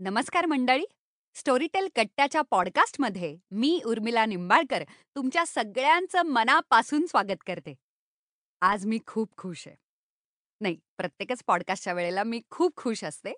नमस्कार मंडळी. स्टोरीटेल कट्ट्याच्या पॉडकास्टमध्ये मी उर्मिला निंबाळकर तुमच्या सगळ्यांचं मनापासून स्वागत करते. आज मी खूप खुश आहे. नाही प्रत्येकच पॉडकास्टच्या वेळेला मी खूप खुश असते.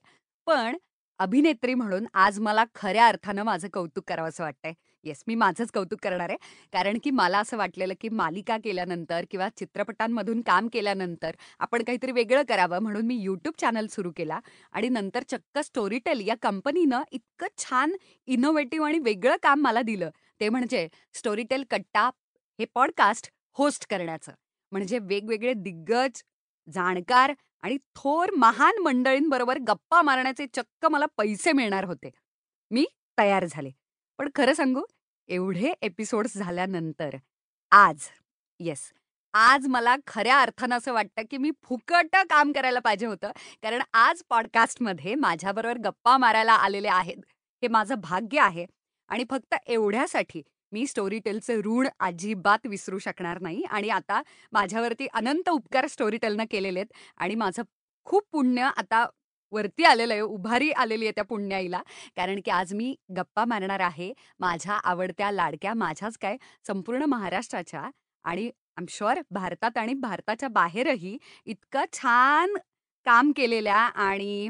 पण अभिनेत्री म्हणून आज मला खऱ्या अर्थानं माझं कौतुक करावंसं वाटतंय. येस मी माझंच कौतुक करणार आहे. कारण की मला असं वाटलेलं की मालिका केल्यानंतर किंवा चित्रपटांमधून काम केल्यानंतर आपण काहीतरी वेगळं करावं म्हणून मी यूट्यूब चॅनल सुरू केला आणि नंतर चक्क स्टोरीटेल या कंपनीनं इतकं छान इनोव्हेटिव्ह आणि वेगळं काम मला दिलं. ते म्हणजे स्टोरीटेल कट्टा हे पॉडकास्ट होस्ट करण्याचं. म्हणजे वेगवेगळे दिग्गज जाणकार आणि थोर महान मंडळींबरोबर गप्पा मारण्याचे चक्क मला पैसे मिळणार होते. मी तयार झाले. पण खरं सांगू एवढे एपिसोड्स झाल्यानंतर आज येस आज मला खऱ्या अर्थानं असं वाटतं की मी फुकट काम करायला पाहिजे होतं. कारण आज पॉडकास्टमध्ये माझ्याबरोबर गप्पा मारायला आलेले आहेत. हे माझं भाग्य आहे. आणि फक्त एवढ्यासाठी मी स्टोरी टेलचे ऋण अजिबात विसरू शकणार नाही. आणि आता माझ्यावरती अनंत उपकार स्टोरी टेलनं केलेले आहेत. आणि माझं खूप पुण्य आता वरती आलेलं आहे उभारी आलेली आहे त्या पुण्याईला. कारण की आज मी गप्पा मारणार आहे माझ्या आवडत्या लाडक्या माझ्याच काय संपूर्ण महाराष्ट्राच्या आणि आम शुअर भारतात आणि भारताच्या बाहेरही इतकं छान काम केलेल्या आणि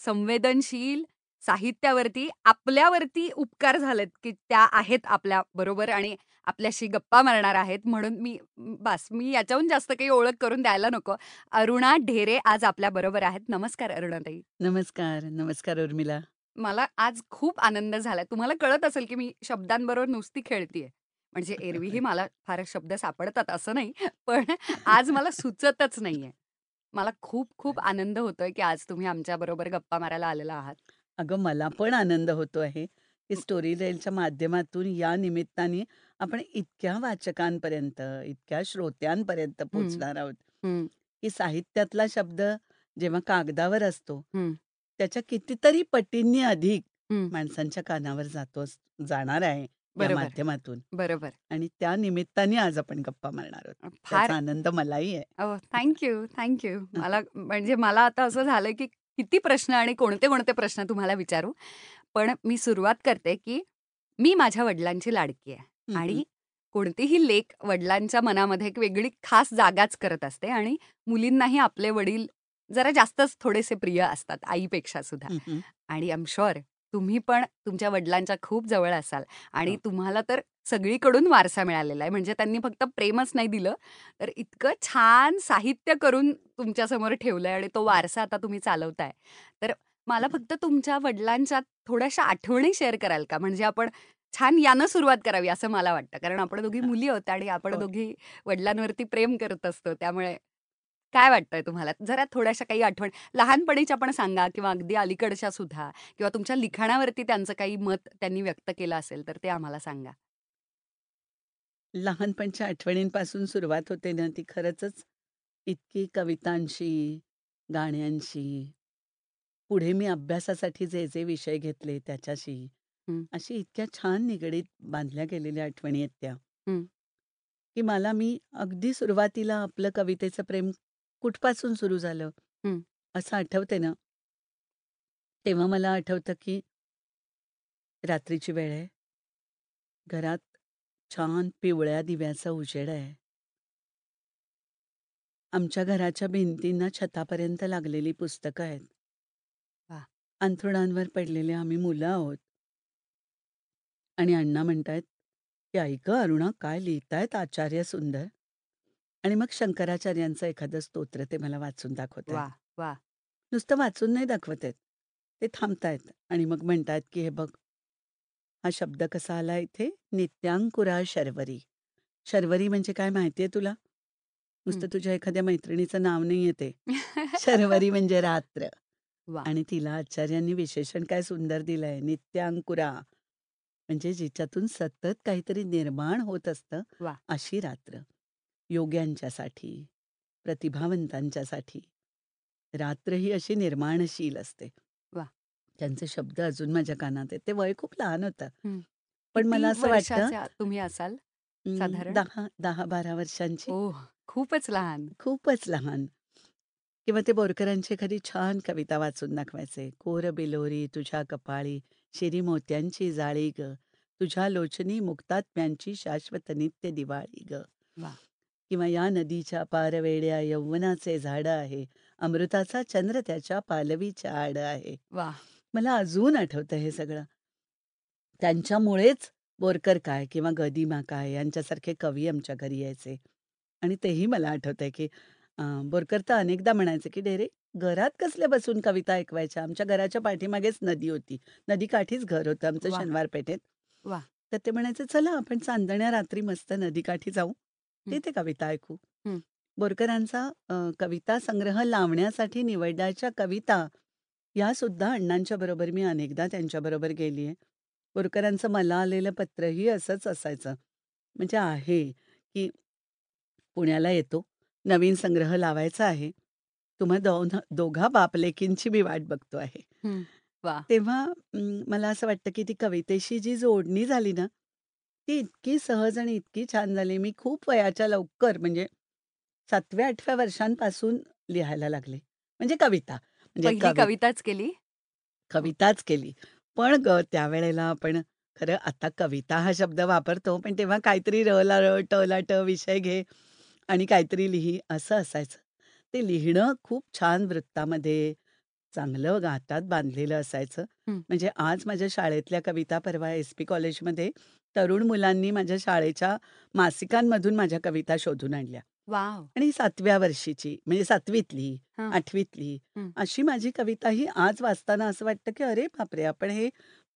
संवेदनशील साहित्यावरती आपल्यावरती उपकार झालेत की त्या आहेत आपल्या बरोबर आणि आपल्याशी गप्पा मारणार आहेत. म्हणून मी बस मी याच्याहून जास्त काही ओळख करून द्यायला नको. अरुणा ढेरे आज आपल्या बरोबर आहेत. नमस्कार अरुणाताई. नमस्कार नमस्कार उर्मिला. मला आज खूप आनंद झाला. तुम्हाला कळत असेल की मी शब्दांबरोबर नुसती खेळतीये. म्हणजे एरवीही मला फार शब्द सापडतात असं नाही. पण आज मला सुचतच नाहीये. मला खूप खूप आनंद होतोय की आज तुम्ही आमच्या बरोबर गप्पा मारायला आलेला आहात. अगं मला पण आनंद होतो आहे की स्टोरी टेलच्या माध्यमातून या निमित्ताने आपण इतक्या वाचकांपर्यंत इतक्या श्रोत्यांपर्यंत पोहोचणार आहोत. हं, की साहित्यातला शब्द जेव्हा कागदावर असतो हं. त्याच्या कितीतरी पटींनी अधिक हं. माणसांच्या कानावर जातो जाणार आहे या बरोबर. माध्यमातून. बरोबर. आणि त्या निमित्ताने आज आपण गप्पा मारणार आहोत. फार त्याचा आनंद मलाही आहे. अहो थँक्यू थँक्यू मला म्हणजे मला आता असं झालं की किती प्रश्न आणि कोणते कोणते प्रश्न तुम्हाला विचारू पण मी सुरुवात करते की मी माझ्या वडिलांची लाडकी आहे. आणि कोणतीही लेख वडिलांच्या मनामध्ये एक वेगळी खास जागाच करत असते आणि मुलींनाही आपले वडील जरा जास्तच थोडेसे प्रिय असतात आईपेक्षा सुद्धा. आणि आम शुअर तुम्ही पण तुमच्या वडिलांच्या खूप जवळ असाल आणि. तुम्हाला तर सगळीकडून वारसा मिळालेला आहे म्हणजे त्यांनी फक्त प्रेमच नाही दिलं तर इतकं छान साहित्य करून तुमच्यासमोर ठेवलंय आणि तो वारसा आता तुम्ही चालवताय तर मला फक्त तुमच्या वडिलांच्या थोड्याशा आठवणी शेअर कराल का म्हणजे आपण छान यानं सुरुवात करावी असं मला वाटतं कारण आपण दोघी. मुली आहोत आणि आपण हो. दोघी वडिलांवरती प्रेम करत असतो त्यामुळे काय वाटतंय तुम्हाला जरा थोड्याशा काही आठवण लहानपणीच्या पण सांगा किंवा अगदी अलीकडच्या सुद्धा किंवा तुमच्या लिखाणावरती त्यांचं काही मत त्यांनी व्यक्त केलं असेल तर ते आम्हाला सांगा लहानपणच्या आठवणींपासून सुरुवात होते ना ती खरंचच इतकी कवितांशी, गाण्यांशी, पुढे मी अभ्यासासाठी जे जे विषय घेतले त्याच्याशी, हं. अशी इतक्या छान निगडीत बांधल्या गेलेल्या आठवणी आहेत त्या. हं. की मला मी अगदी सुरुवातीला आपलं कवितेचं प्रेम कुठपासून सुरू झालं, हं. असं आठवते ना, तेव्हा मला आठवतं की रात्रीची वेळ आहे. घरात छान पिवळ्या दिव्याचा उजेड आहे. आमच्या घराच्या भिंतींना छतापर्यंत लागलेली पुस्तकं आहेत. वाह! अंथरुणांवर पडलेले आम्ही मुलं आहोत. आणि अण्णा म्हणतायत, की "ऐक अरुणा काय लिहितायत आचार्य सुंदर." आणि मग शंकराचार्यांचं एखादं स्तोत्र ते मला वाचून दाखवतायत. वाह! वाह! नुसतं वाचून नाही दाखवत आहेत. ते थांबतायत आणि मग म्हणतायत, की "हे बघ, हा शब्द कसा आला इथे? नित्यांकुरा शर्वरी." शर्वरी म्हणजे काय माहिती तुला? नुसतं हं. तुझ्या एखाद्या मैत्रिणीचं नाव नाहीये ते. शर्वरी म्हणजे रात्र. वाह! आणि तिला आचार्यांनी विशेषण काय सुंदर दिलंय, नित्यांकुरा. म्हणजे जिच्यातून सतत काहीतरी निर्माण होत असतं, वाह! अशी रात्र. योग्यांच्यासाठी, प्रतिभावंतांच्यासाठी. रात्र ही अशी निर्माणशील असते. वाह! त्यांचे शब्द अजून माझ्या कानात आहेत. ते वय खूप लहान होतं. पण मला असं वाटतं तुम्ही असाल साधारण? 10 10-12 वर्षांची. खूपच लहान. खूपच लहान. किंवा ते बोरकरांची एखादी छान कविता वाचून दाखवायचे. "कोर बिलोरी तुझ्या कपाळी, शिरी मोत्यांची जाळी ग, तुझ्या लोचनी मुक्तात्म्यांची शाश्वत नित्य दिवाळी ग." किंवा "या नदीच्या पार वेड्या यौवनाचे झाडं आहे, अमृताचा चंद्र त्याच्या पालवीच्या आड आहे." वाह! मला अजून आठवतं हे सगळं. त्यांच्यामुळेच बोरकर काय किंवा गदिमा काय यांच्यासारखे कवी आमच्या घरी यायचे. आणि तेही मला आठवतंय, की अ, बोरकर तर अनेकदा म्हणायचे, की "ढेरे घरात कसल्या बसून कविता ऐकवायच्या?" आमच्या घराच्या पाठीमागेच नदी होती. नदीकाठीच घर होतं आमचं वाह! शनिवार पेठेत. वाह! तर ते म्हणायचे, "चला आपण चांदण्या रात्री मस्त नदीकाठी जाऊ, हं. तिथे कविता ऐकू." हं. बोरकरांचा अ, कविता संग्रह लावण्यासाठी निवडायच्या कविता, यासुद्धा अण्णांच्या बरोबर मी अनेकदा त्यांच्याबरोबर गेली आहे. बोरकरांचं मला आलेलं पत्रही असंच असायचं. म्हणजे आहे, की पुण्याला येतो, नवीन संग्रह लावायचा आहे. तुम्हा दोन दोघा बाप-लेकींची मी वाट बघतो आहे. हं. वाह! तेव्हा अं, मला असं वाटतं, की ती कवितेशी जी जोडणी झाली ना, ती इतकी सहज आणि इतकी छान झाली. मी खूप वयाच्या लवकर म्हणजे 7व्या-8व्या वर्षांपासून लिहायला लागले. म्हणजे कविता. म्हणजे पहिली कवि कविताच केली? कविताच केली. पण गं त्यावेळेला आपण खरं आता कविता हा शब्द वापरतो, पण तेव्हा काहीतरी र ला र, ट ला ट विषय घे आणि काहीतरी लिही असं असायचं. ते लिहिणं खूप छान वृत्तामध्ये, चांगलं गातात बांधलेलं असायचं. हं. म्हणजे आज माझ्या शाळेतल्या कविता परवा एस-पी कॉलेजमध्ये तरुण मुलांनी माझ्या शाळेच्या मासिकांमधून माझ्या कविता शोधून आणल्या. वॉव! आणि 7व्या वर्षीची म्हणजे 7वीतली, हां. 8वीतली हं. अशी माझी कविता ही आज वाचताना असं वाटतं, की अरे बापरे! आपण हे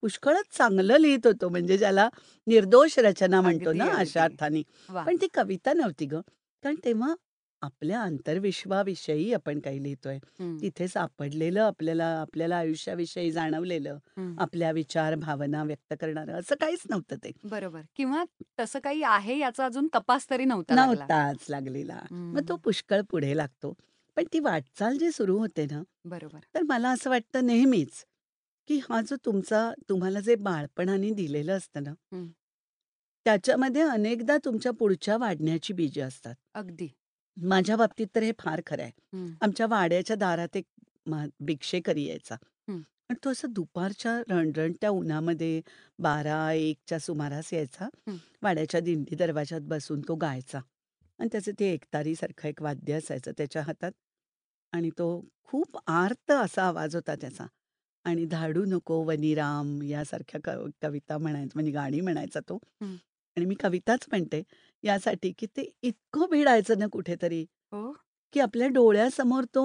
पुष्कळच चांगलं लिहीत होतो. म्हणजे ज्याला निर्दोष रचना म्हणतो अगदी, ना अशा अगदी. अर्थाने. वाह! पण ती कविता नव्हती गं. कारण तेव्हा आपल्या अंतर्विश्वाविषयी आपण काही लिहितोय. तिथे सापडलेलं आपल्याला आपल्याला आयुष्याविषयी जाणवलेलं. आपल्या विचार, भावना व्यक्त करणारं असं काहीच नव्हतं ते. बरोबर. किंवा तसं काही आहे याचा अजून तपास तरी नव्हता लागला. नव्हताच लागलेला. मग तो. पुष्कळ पुढे लागतो. पण ती वाटचाल जी सुरू होते ना, बरोबर. तर मला असं वाटतं नेहमीच, की हा जो तुमचा तुम्हाला जे बाळपणाने दिलेलं असतं ना. त्याच्यामध्ये अनेकदा तुमच्या पुढच्या वाढण्याची बीजं असतात. अगदी. माझ्या बाबतीत तर हे फार खरं आहे. हं. आमच्या वाड्याच्या दारात एक भिक्षेकरी यायचा. हं. आणि तो असं दुपारच्या रणरणत्या उन्हामध्ये 12-1च्या सुमारास यायचा. हं. वाड्याच्या दिंडी दरवाजात बसून तो गायचा. आणि त्याचं ते एकतारीसारखं एक वाद्य असायचं त्याच्या हातात. आणि तो खूप आर्त असा आवाज होता त्याचा. आणि धाडू नको वनिराम यासारख्या क कविता म्हणायचा म्हणजे गाणी म्हणायचा तो. हं. आणि मी कविताच म्हणते यासाठी, की ते इतकं भिडायचं ना कुठेतरी, हो? की आपल्या डोळ्यासमोर तो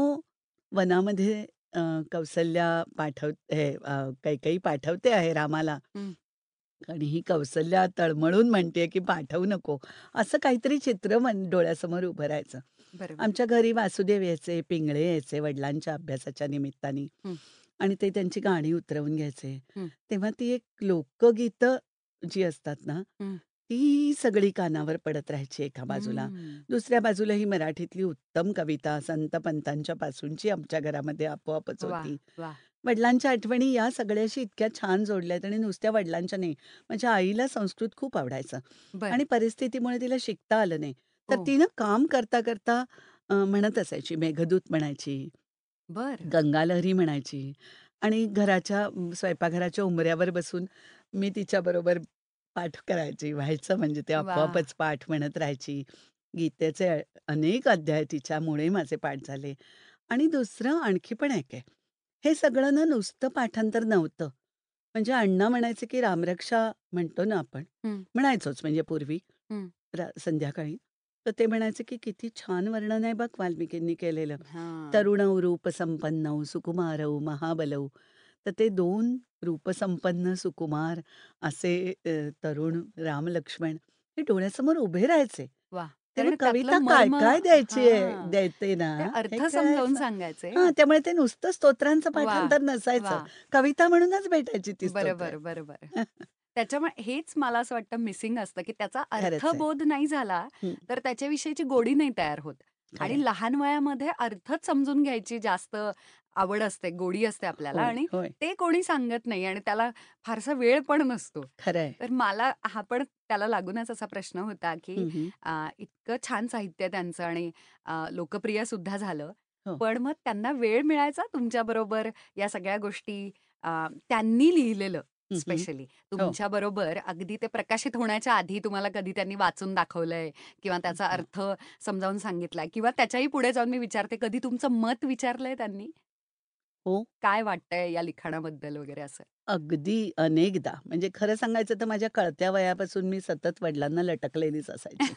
वनामध्ये अ, कौसल्या पाठव हे अ, कैकेयी पाठवते आहे रामाला. हं. आणि ही कौसल्या तळमळून म्हणतेय, की पाठवू नको. असं काहीतरी चित्र मन डोळ्यासमोर उभं राहायचं. बरोबर. आमच्या घरी वासुदेव यायचे, पिंगळे यायचे वडिलांच्या अभ्यासाच्या निमित्ताने. हं. आणि ते त्यांची गाणी उतरवून घ्यायचे. हं. तेव्हा ती एक लोकगीतं जी असतात ना, हं. ती सगळी कानावर पडत राहायची एका बाजूला. दुसऱ्या बाजूला ही मराठीतली उत्तम कविता संत पंतांच्या पासूनची आमच्या घरामध्ये आपोआपच वाह! होती. वाह! वडिलांच्या आठवणी या सगळ्याशी इतक्या छान जोडल्यात आणि नुसत्या वडिलांच्या नाही. माझ्या आईला संस्कृत खूप आवडायचं बरं. आणि परिस्थितीमुळे तिला शिकता आलं नाही. तर हो. ती ना काम करता, करता अ, म्हणत असायची. मेघदूत म्हणायची, बरं. गंगालहरी म्हणायची आणि घराच्या स्वयंपाकघराच्या उंबऱ्यावर बसून मी तिच्याबरोबर पाठ करायची. व्हायचं म्हणजे ते वाह! आपोआपच पाठ म्हणत राहायची. गीतेचे अ, अनेक अध्याय तिच्यामुळे माझे पाठ झाले. आणि दुसरं आणखी पण एक आहे. हे सगळं ना नुसतं पाठांतर नव्हतं. म्हणजे अण्णा म्हणायचे, की रामरक्षा म्हणतो ना आपण, हं. म्हणायचोच म्हणजे पूर्वी हं. रा संध्याकाळी. तर ते म्हणायचे, की किती छान वर्णन आहे बघ वाल्मिकींनी केलेलं. हां. तरुणौ रूपसंपन्नौ सुकुमारौ महाबलौ. तर ते 2 रूपसंपन्न सुकुमार असे अ, तरुण राम-लक्ष्मण हे डोळ्यासमोर उभे राहायचे. वाह! कारण कविता त्यातलं काय, मर्म काय द्यायची आहे हां. द्यायचे ना, ते हे अर्थ समजावून कळायचं. सांगायचे. हां, त्यामुळे ते नुसतं स्तोत्रांचं वाह! पाठांतर नसायचं. वाह! कविता म्हणूनच भेटायची ती स्तोत्र. बरोबर, बरोबर. त्याच्यामुळे हेच मला असं वाटतं मिसिंग असतं, की त्याचा खरंच आहे. अर्थबोध नाही झाला, हं. तर त्याच्याविषयीची गोडी नाही तयार होत. आणि. लहान वयामध्ये अर्थच समजून घ्यायची जास्त आवड असते, गोडी असते आपल्याला होय, आणि होय. ते कोणी सांगत नाही आणि त्याला फारसा वेळ पण नसतो. खरं आहे. तर मला हा पण त्याला लागूनच असा प्रश्न होता, की इतकं छान साहित्य त्यांचं आणि लोकप्रिय सुद्धा झालं. हो. पण मग त्यांना वेळ मिळायचा तुमच्याबरोबर या सगळ्या गोष्टी त्यांनी लिहिलेलं स्पेशली हो. तुमच्याबरोबर अगदी ते प्रकाशित होण्याच्या आधी तुम्हाला कधी त्यांनी वाचून दाखवलंय किंवा त्याचा. अर्थ समजावून सांगितलाय किंवा त्याच्याही पुढे जाऊन मी विचारते कधी तुमचं मत विचारलंय त्यांनी? हो. काय वाटतंय या लिखाणाबद्दल वगैरे असं? अगदी अनेकदा. म्हणजे खरं सांगायचं तर माझ्या कळत्या वयापासून मी सतत वडिलांना लटकलेलीच असायची.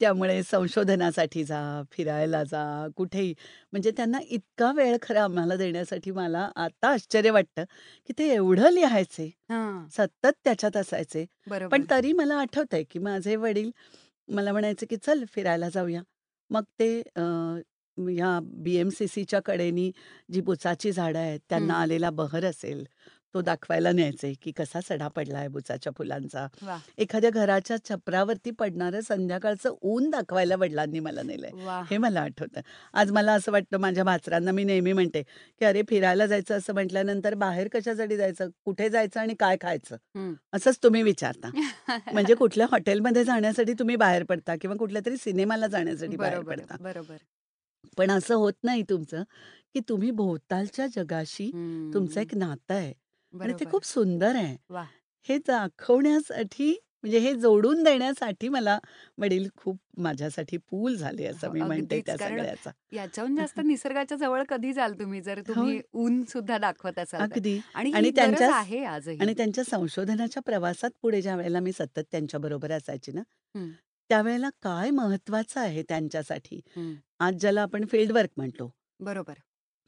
त्यामुळे संशोधनासाठी जा, फिरायला जा, कुठेही. म्हणजे त्यांना इतका वेळ खरं आम्हाला देण्यासाठी मला आता आश्चर्य वाटतं, की ते एवढं लिहायचे. हां. सतत त्याच्यात असायचे. पण बरोबर. तरी मला आठवतंय, की माझे वडील मला म्हणायचे, की "चल फिरायला जाऊया." मग ते अ, ह्या बी-एम-सी-सीच्या कडेनी जी बुचाची झाडं आहेत, त्यांना हं. आलेला बहर असेल, तो दाखवायला न्यायचे, की कसा सडा पडलाय बुचाच्या फुलांचा. एखाद्या घराच्या छपरावरती पडणारं संध्याकाळचं ऊन दाखवायला वडिलांनी मला नेलंय. हे मला आठवतं. आज मला असं वाटतं माझ्या भाचरांना मी नेहमी म्हणते, की "अरे फिरायला जायचं असं म्हटल्यानंतर बाहेर कशासाठी जायचं? कुठे जायचं आणि काय खायचं?" असंच तुम्ही विचारता. म्हणजे कुठल्या हॉटेलमध्ये जाण्यासाठी तुम्ही बाहेर पडता किंवा कुठल्यातरी सिनेमाला जाण्यासाठी बाहेर बरोबर, पडता. बरोबर. पण असं होत नाही तुमचं, की तुम्ही भोवतालच्या जगाशी तुमचं. एक नातं आहे आणि ते बरोबर. खूप सुंदर आहे. वाह! हे दाखवण्यासाठी म्हणजे हे जोडून देण्यासाठी मला वडील खूप माझ्यासाठी पूल झाले असं हो, मी म्हणते अगदीच. त्या कारण सगळ्याचा. याच्याहून जास्त निसर्गाच्या जवळ कधी जाल तुम्ही जर तुम्ही होय. ऊन सुद्धा दाखवत असाल तर. अगदी. आणि आणि ही गरज त्यांच्या आहे आजही. आणि त्यांच्या संशोधनाच्या प्रवासात पुढे ज्यावेळेला मी सतत त्यांच्याबरोबर असायची ना, हं. त्यावेळेला काय महत्वाचं आहे त्यांच्यासाठी, हं. आज आज ज्याला आपण फील्ड वर्क म्हणतो. बरोबर.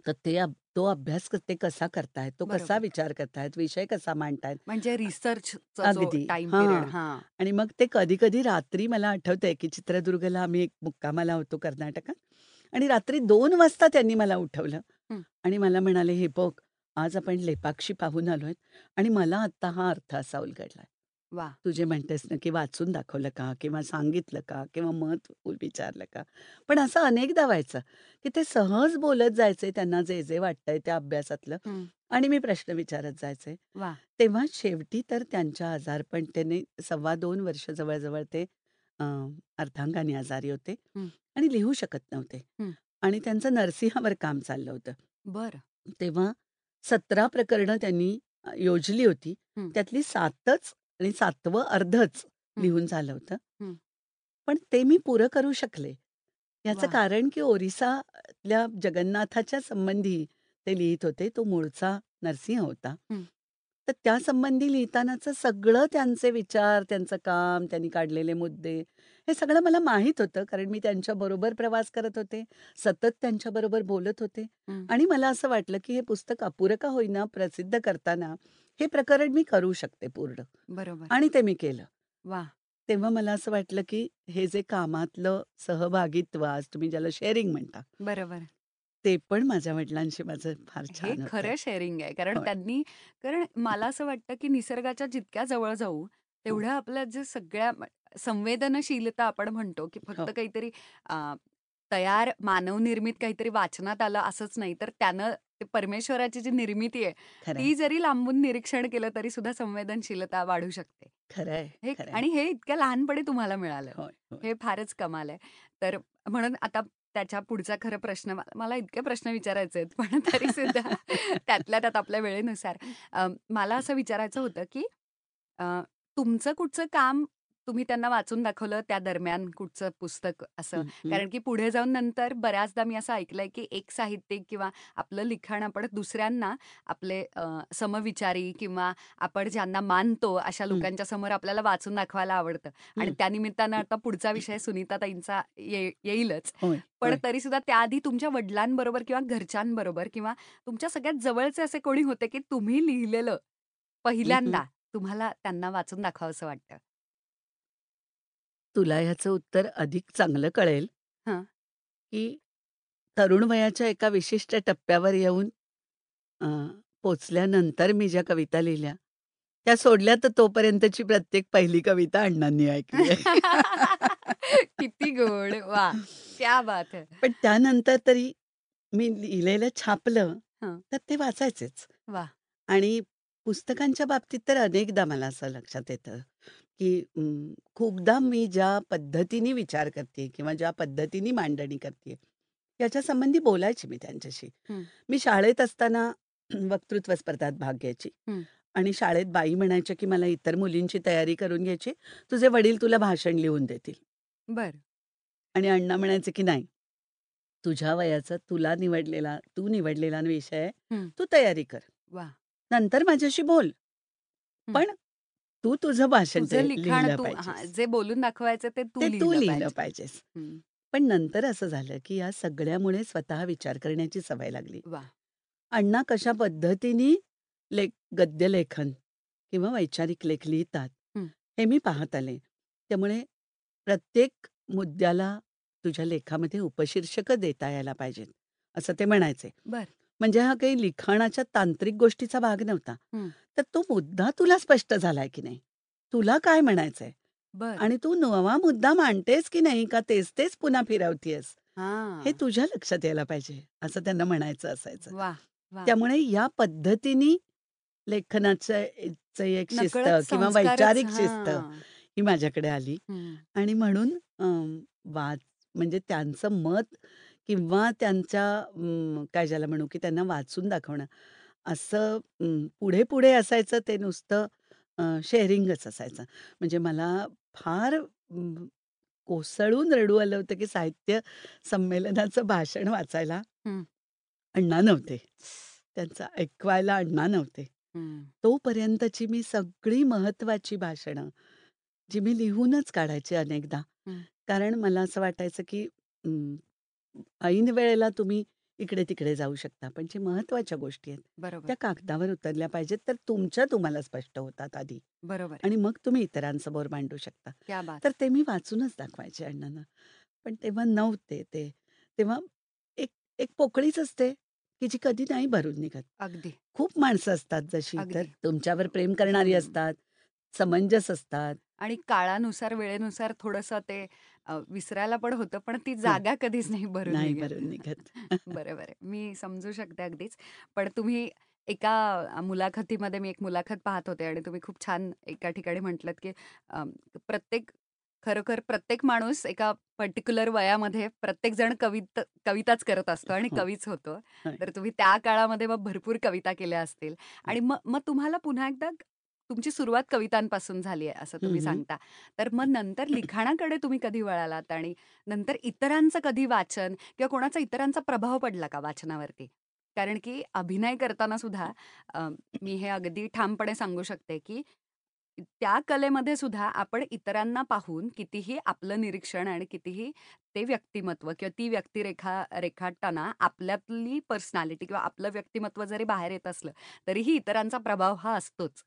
तर ते अभ तो अभ्यास क ते कसा करतायत, तो कसा बरोबर. विचार करतायत, विषय कसा मांडतायत. म्हणजे रिसर्चचा जो अगदी. Time period. हां. हां. आणि मग ते कधी-कधी रात्री मला आठवतंय, की चित्रदुर्गला आम्ही एक मुक्कामाला होतो कर्नाटकात आणि रात्री 2 वाजता त्यांनी मला उठवलं हं. आणि मला म्हणाले, "हे बघ, आज आपण लेपाक्षी पाहून आलोय आणि मला आत्ता हा अर्थ असा उलगडलाय. वाह! तू जे म्हणतेस ना, की वाचून दाखवलं का? किंवा सांगितलं का? किंवा मत विचारलं का?" पण असं अनेकदा व्हायचं, की ते सहज बोलत जायचे त्यांना जे, जे वाटतंय त्या अभ्यासातलं हं. आणि मी प्रश्न विचारत जायचे. वाह! तेव्हा शेवटी तर त्यांच्या आजारपणतेने 2.5 वर्ष जवळ-जवळ ते अ, अर्धांगाने आजारी होते हं. आणि लिहू शकत नव्हते. हं. आणि त्यांचं नरसिंहावर काम चाललं होतं. बरं. तेव्हा 17 प्रकरणं त्यांनी अ, योजली होती. हं. त्यातली 7च आणि 7वं अर्धच. लिहून झालं होतं. पण ते मी पुरं करू शकले. याचं! कारण की ओरिसातल्या जगन्नाथाच्या संबंधी ते लिहीत होते. तो मूळचा नरसिंह होता. तर त्यासंबंधी लिहितानाचं सगळं त्यांचे विचार, त्यांचं काम, त्यांनी काढलेले मुद्दे, हे सगळं मला माहीत होतं. कारण मी त्यांच्याबरोबर प्रवास करत होते. सतत त्यांच्याबरोबर बोलत होते. आणि मला असं वाटलं, की हे पुस्तक अपुरं का होईना प्रसिद्ध करताना हे प्रकरण मी करू शकते पूर्ण बरोबर. आणि ते मी केलं. वाह! तेव्हा मला असं वाटलं, की हे जे कामातलं सहभागित्व आज तुम्ही ज्याला शेअरिंग म्हणता, बरोबर. ते पण माझ्या वडिलांशी माझं फार हे छान होतं. खरं शेअरिंग आहे. कारण होय. त्यांनी कारण मला असं वाटतं, की निसर्गाच्या जितक्या जवळ जाऊ, हो. तेवढ्या आपल्या जे सगळ्या संवेदनशीलता आपण म्हणतो, की फक्त हो. काहीतरी अ, तयार मानवनिर्मित काहीतरी वाचनात आलं असंच नाही, तर त्यानं ते परमेश्वराची जी निर्मिती आहे. ती जरी लांबून निरीक्षण केलं तरी सुद्धा संवेदनशीलता वाढू शकते. खरं आहे. हे खरं आहे. आणि हे इतक्या लहानपणी तुम्हाला मिळालं. हे फारच कमाल आहे. तर म्हणून आता त्याच्या पुढचा खरं प्रश्न मला इतके प्रश्न विचारायचे आहेत, पण तरी सुद्धा त्यातल्या त्यात आपल्या वेळेनुसार मला असं विचारायचं होतं, की तुमचं कुठचं काम तुम्ही त्यांना वाचून दाखवलं त्या दरम्यान कुठचं पुस्तक असं? कारण की पुढे जाऊन नंतर बऱ्याचदा मी असं ऐकलंय, की एक साहित्यिक किंवा आपलं लिखाण आपण दुसऱ्यांना आपले समविचारी किंवा आपण ज्यांना मानतो अशा. लोकांच्या समोर आपल्याला वाचून दाखवायला आवडतं आणि. त्यानिमित्तानं आता पुढचा विषय सुनीताताईंचा ये येईलच. पण. तरी सुद्धा त्याआधी तुमच्या वडिलांबरोबर किंवा घरच्यांबरोबर किंवा तुमच्या सगळ्यात जवळचे असे कोणी होते, की तुम्ही लिहिलेलं पहिल्यांदा. तुम्हाला त्यांना वाचून दाखवावसं वाटतं? तुला ह्याचं उत्तर अधिक चांगलं कळेल, हां. की तरुण वयाच्या एका विशिष्ट टप्प्यावर येऊन अ, पोहोचल्यानंतर मी ज्या कविता लिहिल्या, त्या सोडल्या तर तोपर्यंतची प्रत्येक पहिली कविता अण्णांनी ऐकली आहे. किती गोड. वाह! क्या बात है! पण त्यानंतर तरी मी लिहिलेलं छापलं, हं. तर ते वाचायचेच. वाह! आणि पुस्तकांच्या बाबतीत तर अनेकदा मला असं लक्षात येतं, की अं, खूपदा मी ज्या पद्धतीने विचार करते किंवा ज्या पद्धतीने मांडणी करते, याच्या संबंधी बोलायची मी त्यांच्याशी. हं. मी शाळेत असताना वक्तृत्व स्पर्धात भाग घ्यायची हं. आणि शाळेत बाई म्हणायच्या, की "मला इतर मुलींची तयारी करून घ्यायची. तुझे वडील तुला भाषण लिहून देतील." बरं. आणि अण्णा म्हणायचे, की "नाही. तुझ्या वयाचा तुला निवडलेला तू निवडलेला विषय आहे. हं. तू तयारी कर. वाह! नंतर माझ्याशी बोल. हं. पण तू तुझं भाषण तुझं ते लिखाण लिहिलं तू हां, पाहिजेस. जे बोलून दाखवायचं ते तू ते तू लिहिलं लिहिलं पाहिजे. पाहिजेस." हं. पण नंतर असं झालं, की या सगळ्यामुळे स्वतः विचार करण्याची सवय लागली. अण्णा कशा पद्धतीने लेख गद्यलेखन किंवा वैचारिक लेख लिहितात, हं. हे मी पाहत आले. त्यामुळे प्रत्येक मुद्द्याला तुझ्या लेखामध्ये उपशीर्षकं देता यायला पाहिजेत, असं ते म्हणायचे. बरं. म्हणजे हा काही लिखाणाच्या तांत्रिक गोष्टीचा भाग नव्हता. हं. तर तो मुद्दा तुला स्पष्ट झालाय की नाही? तुला काय म्हणायचंय? बरं. आणि तू नवा मुद्दा मांडतेस की नाही का तेच-तेच पुन्हा फिरवतीयेस? हे हां. तुझ्या लक्षात यायला पाहिजे, असं त्यांना म्हणायचं असायचं. त्यामुळे या पद्धतीने लेखनाचं चं एक शिस्त किंवा संस्कारच वैचारिक शिस्त हां. ही माझ्याकडे आली. आणि म्हणून वाच म्हणजे त्यांचं मत किंवा त्यांच्या काय ज्याला म्हणू, की त्यांना वाचून दाखवणं असं अं, पुढे-पुढे असायचं ते नुसतं अ, शेअरिंगच असायचं. म्हणजे मला फार अं, कोसळून रडू आलं होतं, की साहित्य संमेलनाचं भाषण वाचायला हं. अण्णा नव्हते. त्यांचं ऐकवायला अण्णा नव्हते. हं. तोपर्यंतची मी सगळी महत्त्वाची भाषणं, जी मी लिहूनच काढायची अनेकदा. हं. कारण मला असं वाटायचं, की अं, ऐन वेळेला तुम्ही इकडे-तिकडे जाऊ शकता. पण जे महत्त्वाच्या गोष्टी आहेत, बरोबर. त्या कागदावर उतरल्या पाहिजेत, तर तुमच्या तुम्हाला स्पष्ट होतात आधी बरोबर. आणि मग तुम्ही इतरांसमोर मांडू शकता. क्या बात तर है! ते मी वाचूनच दाखवायचे अण्णांना. पण तेव्हा नव्हते ते. तेव्हा एक एक पोकळीच असते, की जी कधी नाही भरून निघत. अगदी. खूप माणसं असतात जशी, तर अगदी. तुमच्यावर प्रेम करणारी हं. असतात, समंजस असतात. आणि काळानुसार, वेळेनुसार थोडंसं ते अ, विसरायला पण होतं, पण ती हां. जागा कधीच नाही भरून नाही निघत. भरून निघत. बरोबर आहे. मी समजू शकते अगदीच. पण तुम्ही एका अ, मुलाखतीमध्ये मी एक मुलाखत पाहत होते आणि तुम्ही खूप छान एका ठिकाणी म्हटलत, की अ, प्रत्येक खरोखर प्रत्येक माणूस एका पर्टिक्युलर वयामध्ये प्रत्येकजण कवित कविताच करत असतो आणि हो. कवीच होतो. होय. तर तुम्ही त्या काळामध्ये मग भरपूर कविता केल्या असतील आणि मग मग तुम्हाला पुन्हा एकदा तुमची सुरुवात कवितांपासून झाली आहे, असं तुम्ही. सांगता. तर मग नंतर लिखाणाकडे तुम्ही कधी वळालात आणि नंतर इतरांचं कधी वाचन किंवा कोणाचा इतरांचा प्रभाव पडला का वाचनावरती? कारण की अभिनय करताना सुद्धा अ, मी हे अगदी ठामपणे सांगू शकते, की त्या कलेमध्ये सुद्धा आपण इतरांना पाहून कितीही आपलं निरीक्षण आणि कितीही ते व्यक्तिमत्व किंवा ती व्यक्तिरेखा रेखाटताना आपल्यातली पर्सनॅलिटी किंवा आपलं व्यक्तिमत्व जरी बाहेर येत असलं, तरीही इतरांचा प्रभाव हा असतोच.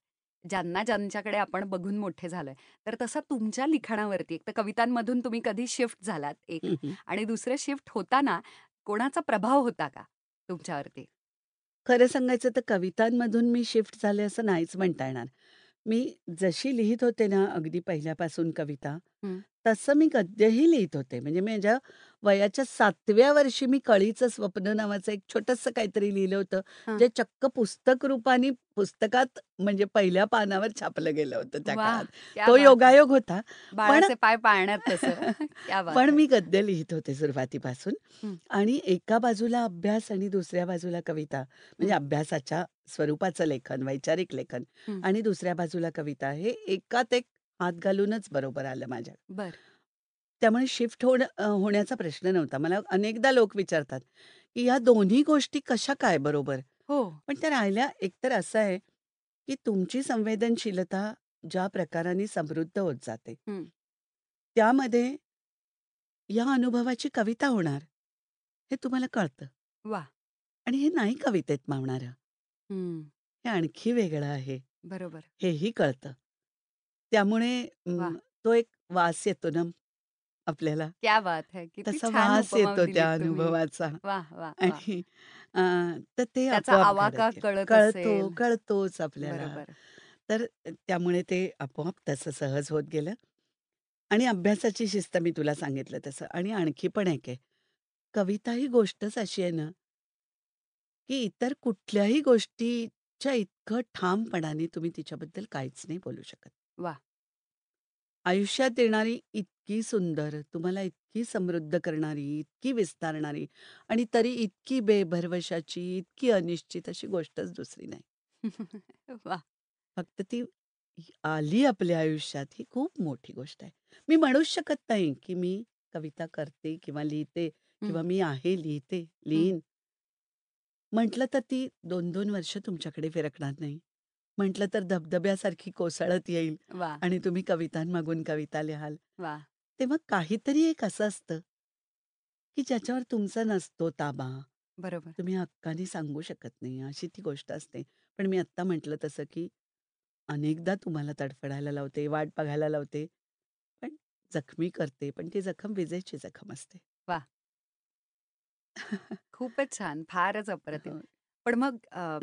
ज्यांना ज्यांच्याकडे आपण बघून मोठे झालोय. तर तसा तुमच्या लिखाणावरती एक तर कवितांमधून तुम्ही कधी शिफ्ट झालात एक. आणि दुसरे शिफ्ट होताना कोणाचा प्रभाव होता का तुमच्यावरती? खरं सांगायचं तर कवितांमधून मी शिफ्ट झाले असं नाहीच म्हणता येणार. मी जशी लिहीत होते ना अगदी पहिल्यापासून कविता, हं. तसं मी गद्यही लिहीत होते. म्हणजे माझ्या वयाच्या 7व्या वर्षी मी कळीचं स्वप्न नावाचं एक छोटंसं काहीतरी लिहिलं होतं, हां. जे चक्क पुस्तक रूपाने पुस्तकात म्हणजे पहिल्या पानावर छापलं गेलं होतं त्या वाह! काळात. क्या तो बात है! योगायोग होता. पण बाळाचे पाय पाळण्यात तसं. क्या बात पण है! मी गद्य लिहीत होते सुरुवातीपासून हं. आणि एका बाजूला अभ्यास आणि दुसऱ्या बाजूला कविता. म्हणजे हं. अभ्यासाच्या स्वरूपाचं लेखन, वैचारिक लेखन हं. आणि दुसऱ्या बाजूला कविता. हे एकात एक हात घालूनच बरोबर आलं माझ्या. बरं. त्यामुळे शिफ्ट होणं अ, होण्याचा प्रश्न नव्हता. मला अनेकदा लोक विचारतात, की ह्या दोन्ही गोष्टी कशा काय बरोबर? हो. पण त्या राहिल्या एकतर असं आहे, की तुमची संवेदनशीलता ज्या प्रकाराने समृद्ध होत जाते, हं. त्यामध्ये या अनुभवाची कविता होणार, हे तुम्हाला कळतं. वाह! आणि हे नाही कवितेत मावणारं. हं. हे आणखी वेगळं आहे, बरोबर. हेही कळतं. त्यामुळे वाह! अं, तो एक वास येतो ना आपल्याला. क्या बात है! किती तसा छान वास उपमा येतो दिलीत त्या तुम्ही. अनुभवाचा वाह, वाह, वाह! आणि अ, तर ते त्याचा आपोआप आवाका घडत गेलं. कळत कळतो, असेल. कळतोच आपल्याला. बरोबर. तर त्यामुळे ते आपोआप तसं सहज होत गेलं आणि अभ्यासाची शिस्त मी तुला सांगितलं तसं आणि आणखी पण एक आहे. कविता ही गोष्टच अशी आहे ना, की इतर कुठल्याही गोष्टीच्या इतकं ठामपणाने तुम्ही तिच्याबद्दल काहीच नाही बोलू शकत. वाह! आयुष्यात येणारी इतकी सुंदर, तुम्हाला इतकी समृद्ध करणारी, इतकी विस्तारणारी आणि तरी इतकी बेभरवशाची, इतकी अनिश्चित अशी गोष्टच दुसरी नाही. वाह! फक्त ती आली आपल्या आयुष्यात ही खूप मोठी गोष्ट आहे. मी म्हणूच शकत नाही, की मी कविता करते किंवा लिहिते हं, किंवा मी आहे, लिहिते, हं. लिहीन. म्हटलं तर ती 2-2 वर्ष तुमच्याकडे फिरकणार नाही. म्हटलं तर धबधब्यासारखी कोसळत येईल वाह! आणि तुम्ही कवितांमागून कविता लिहाल. वाह! तेव्हा काहीतरी एक असं असतं, की ज्याच्यावर तुमचा नसतो ताबा. बरोबर. तुम्ही हक्काने सांगू शकत नाही, अशी ती गोष्ट असते. पण मी आत्ता म्हटलं तसं, की अनेकदा तुम्हाला तडफडायला लावते, वाट बघायला लावते, पण जखमी करते. पण ती जखम विजेची जखम असते. वाह! खूपच छान. फारच अप्रतिम. हो. पण मग अ,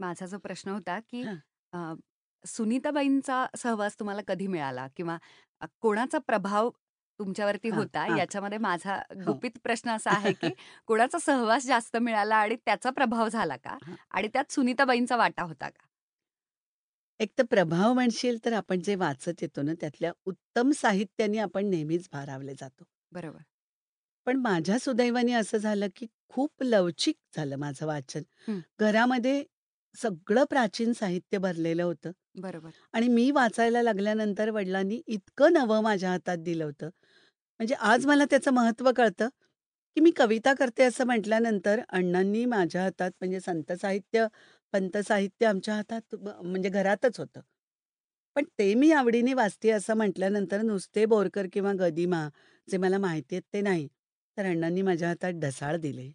माझा जो प्रश्न होता, की हां. अ, सुनीताबाईंचा सहवास तुम्हाला कधी मिळाला? किंवा अ, कोणाचा प्रभाव तुमच्यावरती हां, होता? हां. याच्यामध्ये माझा हो. गुपित प्रश्न असा आहे, की कोणाचा सहवास जास्त मिळाला आणि त्याचा प्रभाव झाला का? हां. आणि त्यात सुनीताबाईंचा वाटा होता का? एक तर प्रभाव म्हणशील तर आपण जे वाचत येतो ना, त्यातल्या उत्तम साहित्याने आपण नेहमीच भारावले जातो. बरोबर. पण माझ्या सुदैवाने असं झालं, की खूप लवचिक झालं माझं वाचन. हं. घरामध्ये सगळं प्राचीन साहित्य भरलेलं होतं बरोबर. आणि मी वाचायला लागल्यानंतर वडिलांनी इतकं नवं माझ्या हातात दिलं होतं. म्हणजे आज मला त्याचं महत्त्व कळतं, की मी कविता करते असं म्हटल्यानंतर अण्णांनी माझ्या हातात म्हणजे संत साहित्य, पंत साहित्य आमच्या हातात ब म्हणजे घरातच होतं. पण ते मी आवडीने वाचते असं म्हटल्यानंतर नुसते बोरकर किंवा गदिमा जे मला माहिती आहेत ते नाही. तर अण्णांनी माझ्या हातात ढसाळ दिले.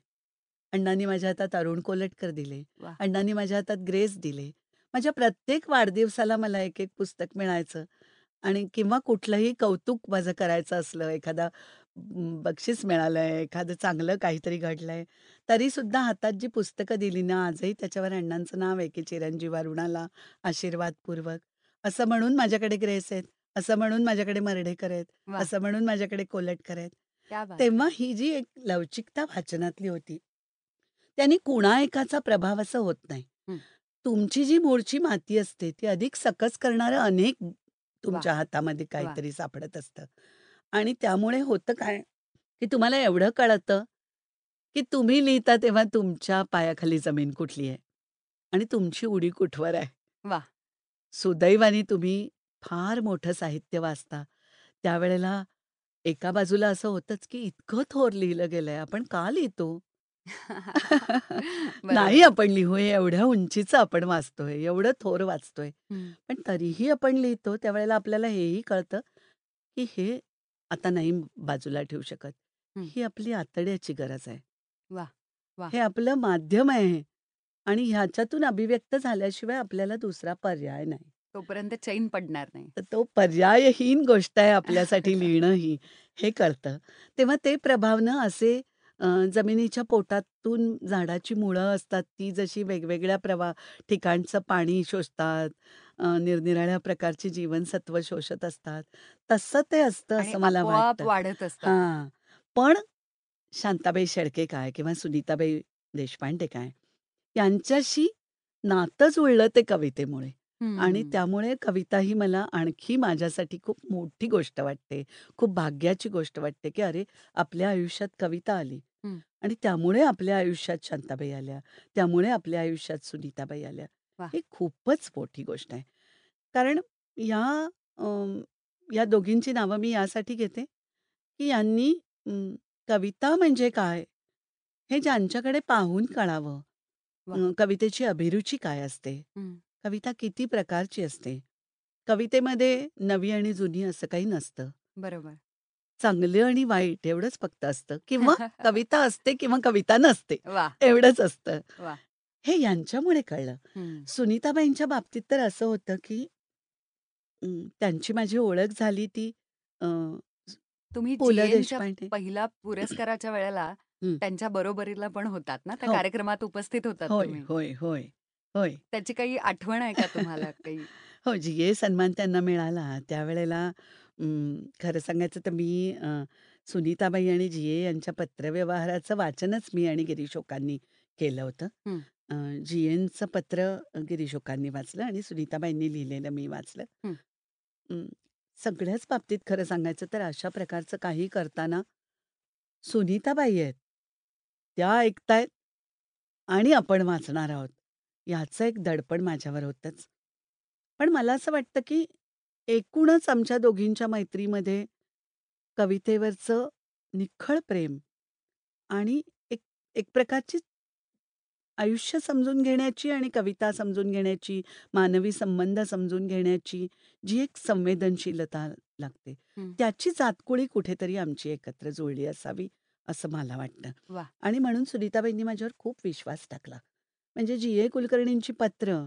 अण्णांनी माझ्या हातात अरुण कोलटकर दिले. वाह! अण्णांनी माझ्या हातात ग्रेस दिले. माझ्या प्रत्येक वाढदिवसाला मला एक-एक पुस्तक मिळायचं आणि किंवा कुठलंही कौतुक माझं करायचं असलं, एखादा अं, बक्षीस मिळालंय, एखादं चांगलं काहीतरी घडलंय, तरीसुद्धा हातात जी पुस्तकं दिली ना, आजही त्याच्यावर अण्णांचं नाव आहे, की चिरंजीवा ऋणाला आशीर्वादपूर्वक. असं म्हणून माझ्याकडे ग्रेस आहेत, असं म्हणून माझ्याकडे मर्ढेकर आहेत, वाह! असं म्हणून माझ्याकडे कोलटकर आहेत. क्या बात है! तेव्हा ही जी एक लवचिकता वाचनातली होती, त्यांनी कुणा एकाचा प्रभाव असं होत नाही. तुमची जी मूळची माती असते, ती अधिक सकस करणारं अनेक! तुमच्या हातामध्ये! काहीतरी सापडत असतं. आणि त्यामुळे होतं काय, की तुम्हाला एवढं कळतं, की तुम्ही लिहिता तेव्हा तुमच्या पायाखाली जमीन कुठली आहे आणि तुमची उडी कुठवर आहे. वाह! सुदैवाने तुम्ही फार मोठं साहित्य वाचता. त्यावेळेला एका बाजूला असं होतंच, की इतकं थोर लिहिलं गेलंय, आपण का लिहितो? नाही बरोबर. आपण लिहू, हे एवढ्या उंचीचं आपण वाचतोय, एवढं थोर वाचतोय. हं. पण तरीही आपण लिहितो, त्यावेळेला आपल्याला हेही कळतं, की हे आता नाही बाजूला ठेवू शकत. हं. ही आपली आतड्याची गरज आहे. वाह! वाह! हे आपलं माध्यम आहे आणि ह्याच्यातून अभिव्यक्त झाल्याशिवाय आपल्याला दुसरा पर्याय नाही. तोपर्यंत चैन पडणार नाही. तर तो पर्यायहीन गोष्ट आहे आपल्यासाठी लिहिणं ही, हे कळतं. तेव्हा ते प्रभावनं असे अ, जमिनीच्या पोटातून झाडाची मुळं असतात, ती जशी वेगवेगळ्या प्रवा ठिकाणचं पाणी शोषतात, अ, निरनिराळ्या प्रकारची जीवनसत्व शोषत असतात, तसं ते असतं आणि असं मला आपोआप वाटतं. वाढत असतात. हां. पण शांताबाई शेळके काय किंवा सुनीताबाई देशपांडे काय, यांच्याशी नातं जुळलं ते कवितेमुळे. आणि. त्यामुळे कविता ही मला आणखी माझ्यासाठी खूप मोठी गोष्ट वाटते. खूप भाग्याची गोष्ट वाटते, की अरे, आपल्या आयुष्यात कविता आली हं. आणि त्यामुळे आपल्या आयुष्यात शांताबाई आल्या. त्यामुळे आपल्या आयुष्यात सुनीताबाई आल्या. वाह! ही खूपच मोठी गोष्ट आहे. कारण या अ, या दोघींची नावं मी यासाठी घेते, की यांनी अं, कविता म्हणजे काय, हे ज्यांच्याकडे पाहून कळावं. वाह! अ, कवितेची अभिरुची काय असते? हं. कविता किती प्रकारची असते? कवितेमध्ये नवी आणि जुनी असं काही नसतं. बरोबर. चांगलं आणि वाईट एवढंच फक्त असतं किंवा कविता असते किंवा कविता नसते, वाह! एवढंच असतं. वाह! हे यांच्यामुळे कळलं. हं. सुनीताबाईंच्या बाबतीत तर असं होतं, की अं, त्यांची माझी ओळख झाली ती अ, तुम्ही पु. ल. जी.एनच्या देशपांडे पहिल्या पुरस्काराच्या वेळेला हं. त्यांच्या बरोबरीला पण होतात ना? त्या हो. कार्यक्रमात उपस्थित होतात होय, तुम्ही. होय, होय, होय. त्याची काही आठवण आहे का तुम्हाला काही? हो, जी.ए. सन्मान त्यांना मिळाला त्यावेळेला अं, खरं सांगायचं तर मी अ, सुनीताबाई आणि जी.ए. यांच्या पत्रव्यवहाराचं वाचनच मी आणि गिरीश ओकांनी केलं होतं. हं. अ, जी.एनचं पत्र गिरीश ओकांनी वाचलं आणि सुनीताबाईंनी लिहिलेलं मी वाचलं. हं. अं, सगळ्याच बाबतीत खरं सांगायचं तर अशा प्रकारचं काही करताना सुनीताबाई आहेत. त्या ऐकतायत आणि आपण वाचणार आहोत. याचं एक दडपण माझ्यावर होतंच. पण मला असं वाटतं, की एकूणच आमच्या दोघींच्या मैत्रीमध्ये कवितेवरचं निख्खळ प्रेम आणि एक एक प्रकारची आयुष्य समजून घेण्याची आणि कविता समजून घेण्याची, मानवी संबंध समजून घेण्याची जी एक संवेदनशीलता लागते, हं. त्याची जातकुळी कुठेतरी आमची एकत्र जुळली असावी, असं मला वाटतं. वाह! आणि म्हणून सुनीताबाईंनी माझ्यावर खूप विश्वास टाकला. म्हणजे जी. ए. कुलकर्णींची पत्र,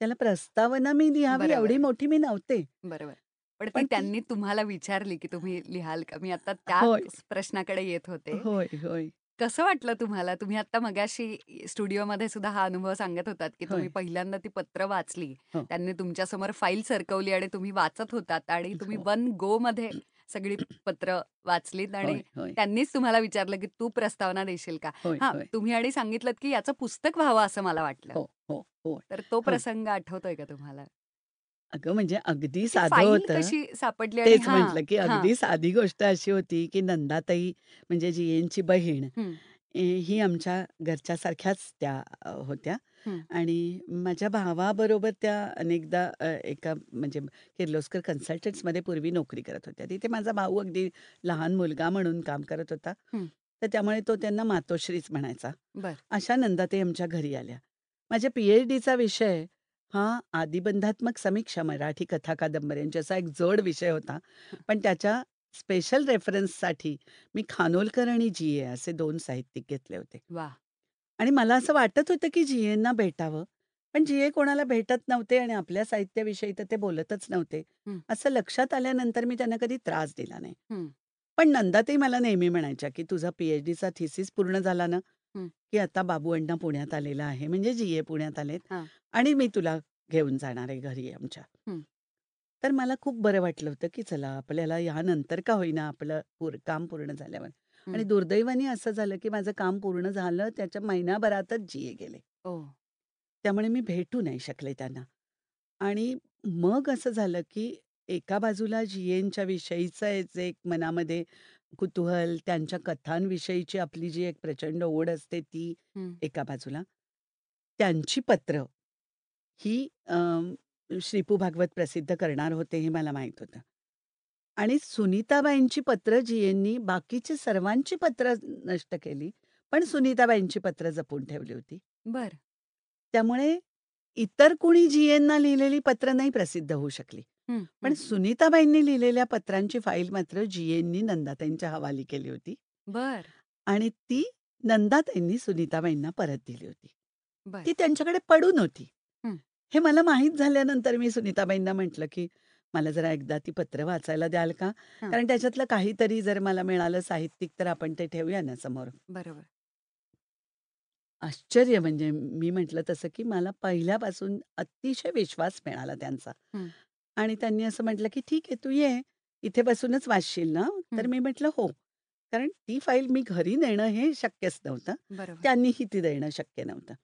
त्याला प्रस्तावना मी लिहावी बरोबर. एवढी मोठी मी नव्हते. बरोबर. पण ती पण ती त्यांनी तुम्हाला विचारली, की तुम्ही लिहाल का? मी आता होय. त्याच प्रश्नाकडे येत होते. होय, होय. कसं वाटलं तुम्हाला? तुम्ही आत्ता मगाशी स्टुडिओमध्ये सुद्धा हा अनुभव सांगत होतात, की तुम्ही होय. पहिल्यांदा ती पत्र वाचली. हो. त्यांनी तुमच्यासमोर फाईल सरकवली आणि तुम्ही वाचत होतात आणि तुम्ही हो. वन गोमध्ये सगळी पत्र वाचलीत आणि. त्यांनीच तुम्हाला विचारलं, की "तू प्रस्तावना देशील का?" हां. तुम्ही आणि सांगितलत, की याचं पुस्तक व्हावं असं मला वाटलं. हो, हो, हो. तर तो. प्रसंग आठवतोय का तुम्हाला? अगं, म्हणजे अगदी साधं होतं. कशी सापडली आणि तेच म्हटलं, की. अगदी साधी गोष्ट अशी होती, की नंदाताई म्हणजे जी.एनची बहीण हं. ए, ही आमच्या घरच्यासारख्याच त्या अ, होत्या हं. आणि माझ्या भावाबरोबर त्या अनेकदा अ, एका म्हणजे किर्लोस्कर कन्सल्टंट्समध्ये पूर्वी नोकरी करत होत्या. तिथे माझा भाऊ अगदी लहान मुलगा म्हणून काम करत होता. हं. तर त्यामुळे तो त्यांना मातोश्रीच म्हणायचा. बरं. अशा नंदाताई आमच्या घरी आल्या. माझ्या पी-एच-डीचा विषय हा आदिबंधात्मक समीक्षा मराठी कथा कादंबऱ्यांची असा एक जड विषय होता. पण त्याच्या स्पेशल रेफरन्ससाठी मी खानोलकर आणि जी.ए. असे 2 साहित्यिक घेतले होते. वाह! आणि मला असं वाटत होतं, की जी.एंना भेटावं. पण जी.ए. कोणाला भेटत नव्हते आणि आपल्या साहित्याविषयी तर ते बोलतच नव्हते. हं. असं लक्षात आल्यानंतर मी त्यांना कधी त्रास दिला नाही. हं. पण नंदाताई मला नेहमी म्हणायच्या, की "तुझा पी-एच-डीचा थिसीस पूर्ण झाला ना, हं. की आता बाबू अण्णा पुण्यात आलेला आहे." म्हणजे जी.ए. पुण्यात आलेत हां. आणि मी तुला घेऊन जाणार आहे घरी आमच्या. हं. तर मला खूप बरं वाटलं होतं, की चला आपल्याला यानंतर का होईना आपलं पूर काम पूर्ण झाल्यावर आणि हं. दुर्दैवाने असं झालं, की माझं काम पूर्ण झालं. त्याच्या महिनाभरातच जी.ए. गेले. ओह! त्यामुळे मी भेटू नाही शकले त्यांना. आणि मग असं झालं, की एका बाजूला जी.एनच्या विषयीचं जे एक मनामध्ये कुतूहल, त्यांच्या कथांविषयीची आपली जी एक प्रचंड ओढ असते ती हं. एका बाजूला. त्यांची पत्र ही अ, श्रीपू भागवत प्रसिद्ध करणार होते हे मला माहीत होतं. आणि सुनीताबाईंची पत्र जी.एननी बाकीची सर्वांची पत्र नष्ट केली. पण सुनीताबाईंची पत्र जपून ठेवली होती. बरं. त्यामुळे इतर कुणी जी.एनना लिहिलेली पत्र नाही प्रसिद्ध होऊ शकली. हं, पण हं. सुनीताबाईंनी लिहिलेल्या पत्रांची फाईल मात्र जी.एननी नंदाताईंच्या हवाली केली होती. बरं. आणि ती नंदाताईंनी सुनीताबाईंना परत दिली होती. बरं. ती त्यांच्याकडे पडून होती. हं. मला माहीत झाल्यानंतर मी सुनीताबाईंना म्हटलं, की "मला जरा एकदा ती पत्र वाचायला द्याल का? हं. कारण त्याच्यातलं काहीतरी जर मला मिळालं साहित्यिक तर आपण ते ठेवूया ना समोर." बरोबर. आश्चर्य म्हणजे मी म्हटलं तसं, की मला पहिल्यापासून अतिशय विश्वास मिळाला त्यांचा. हं. आणि त्यांनी असं म्हटलं, की "ठीक आहे, तू ये. इथे बसूनच वाचशील ना?" तर हं. मी म्हटलं, "हो." कारण ती फाईल मी घरी नेणं हे शक्यच नव्हतं. बरोबर. त्यांनीही ती देणं शक्य नव्हतं.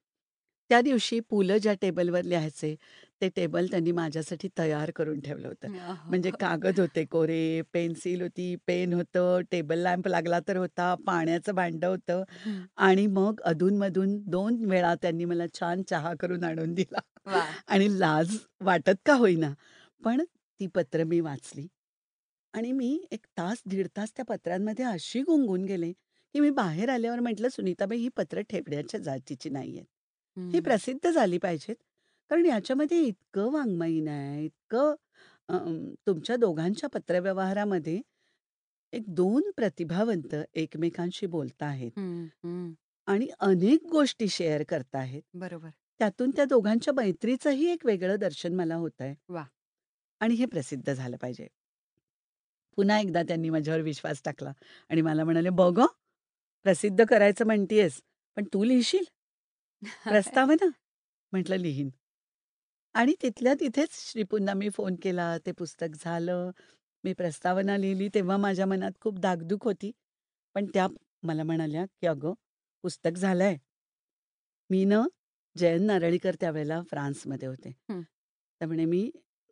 त्या दिवशी पु. ल. ज्या टेबलवर लिहायचे, ते टेबल त्यांनी माझ्यासाठी तयार करून ठेवलं होतं. म्हणजे कागद होते कोरे, पेन्सिल होती, पेन होतं, टेबल लॅम्प लागला तर होता, पाण्याचं भांडं होतं हं. आणि मग अधून-मधून 2 वेळा त्यांनी मला छान चहा करून आणून दिला. वाह! आणि लाज वाटत का होईना, पण ती पत्र मी वाचली. आणि मी 1 तास, दीड तास त्या पत्रांमध्ये अशी गुंगून गेले, की मी बाहेर आल्यावर म्हटलं, "सुनीताबाई, ही पत्र ठेवण्याच्या जातीची नाहीयेत. ही. प्रसिद्ध झाली पाहिजेत. कारण याच्यामध्ये इतकं वाङ्मयीन आहे, इतकं अ, तुमच्या दोघांच्या पत्रव्यवहारामध्ये एक 2 प्रतिभावंत एकमेकांशी बोलताहेत हं, हं. आणि अनेक गोष्टी शेअर करताहेत. बरोबर. त्यातून त्या दोघांच्या मैत्रीचंही एक वेगळं दर्शन मला होतंय. वाह! आणि हे प्रसिद्ध झालं पाहिजे. पुन्हा एकदा त्यांनी माझ्यावर विश्वास टाकला आणि मला म्हणाले, "बघ हं, प्रसिद्ध करायचं म्हणतीयेस, पण तू लिहिशील? प्रस्तावना?" म्हटलं, "लिहीन." आणि तिथल्या तिथेच श्रीपूंना मी फोन केला. ते पुस्तक झालं. मी प्रस्तावना लिहिली. तेव्हा माझ्या मनात खूप धाकधूक होती. पण त्या मला म्हणाल्या, की "अगं, पुस्तक झालंय." मी ना जयंत नारळीकर त्यावेळेला फ्रान्समध्ये होते. हं. तर म्हणे, "मी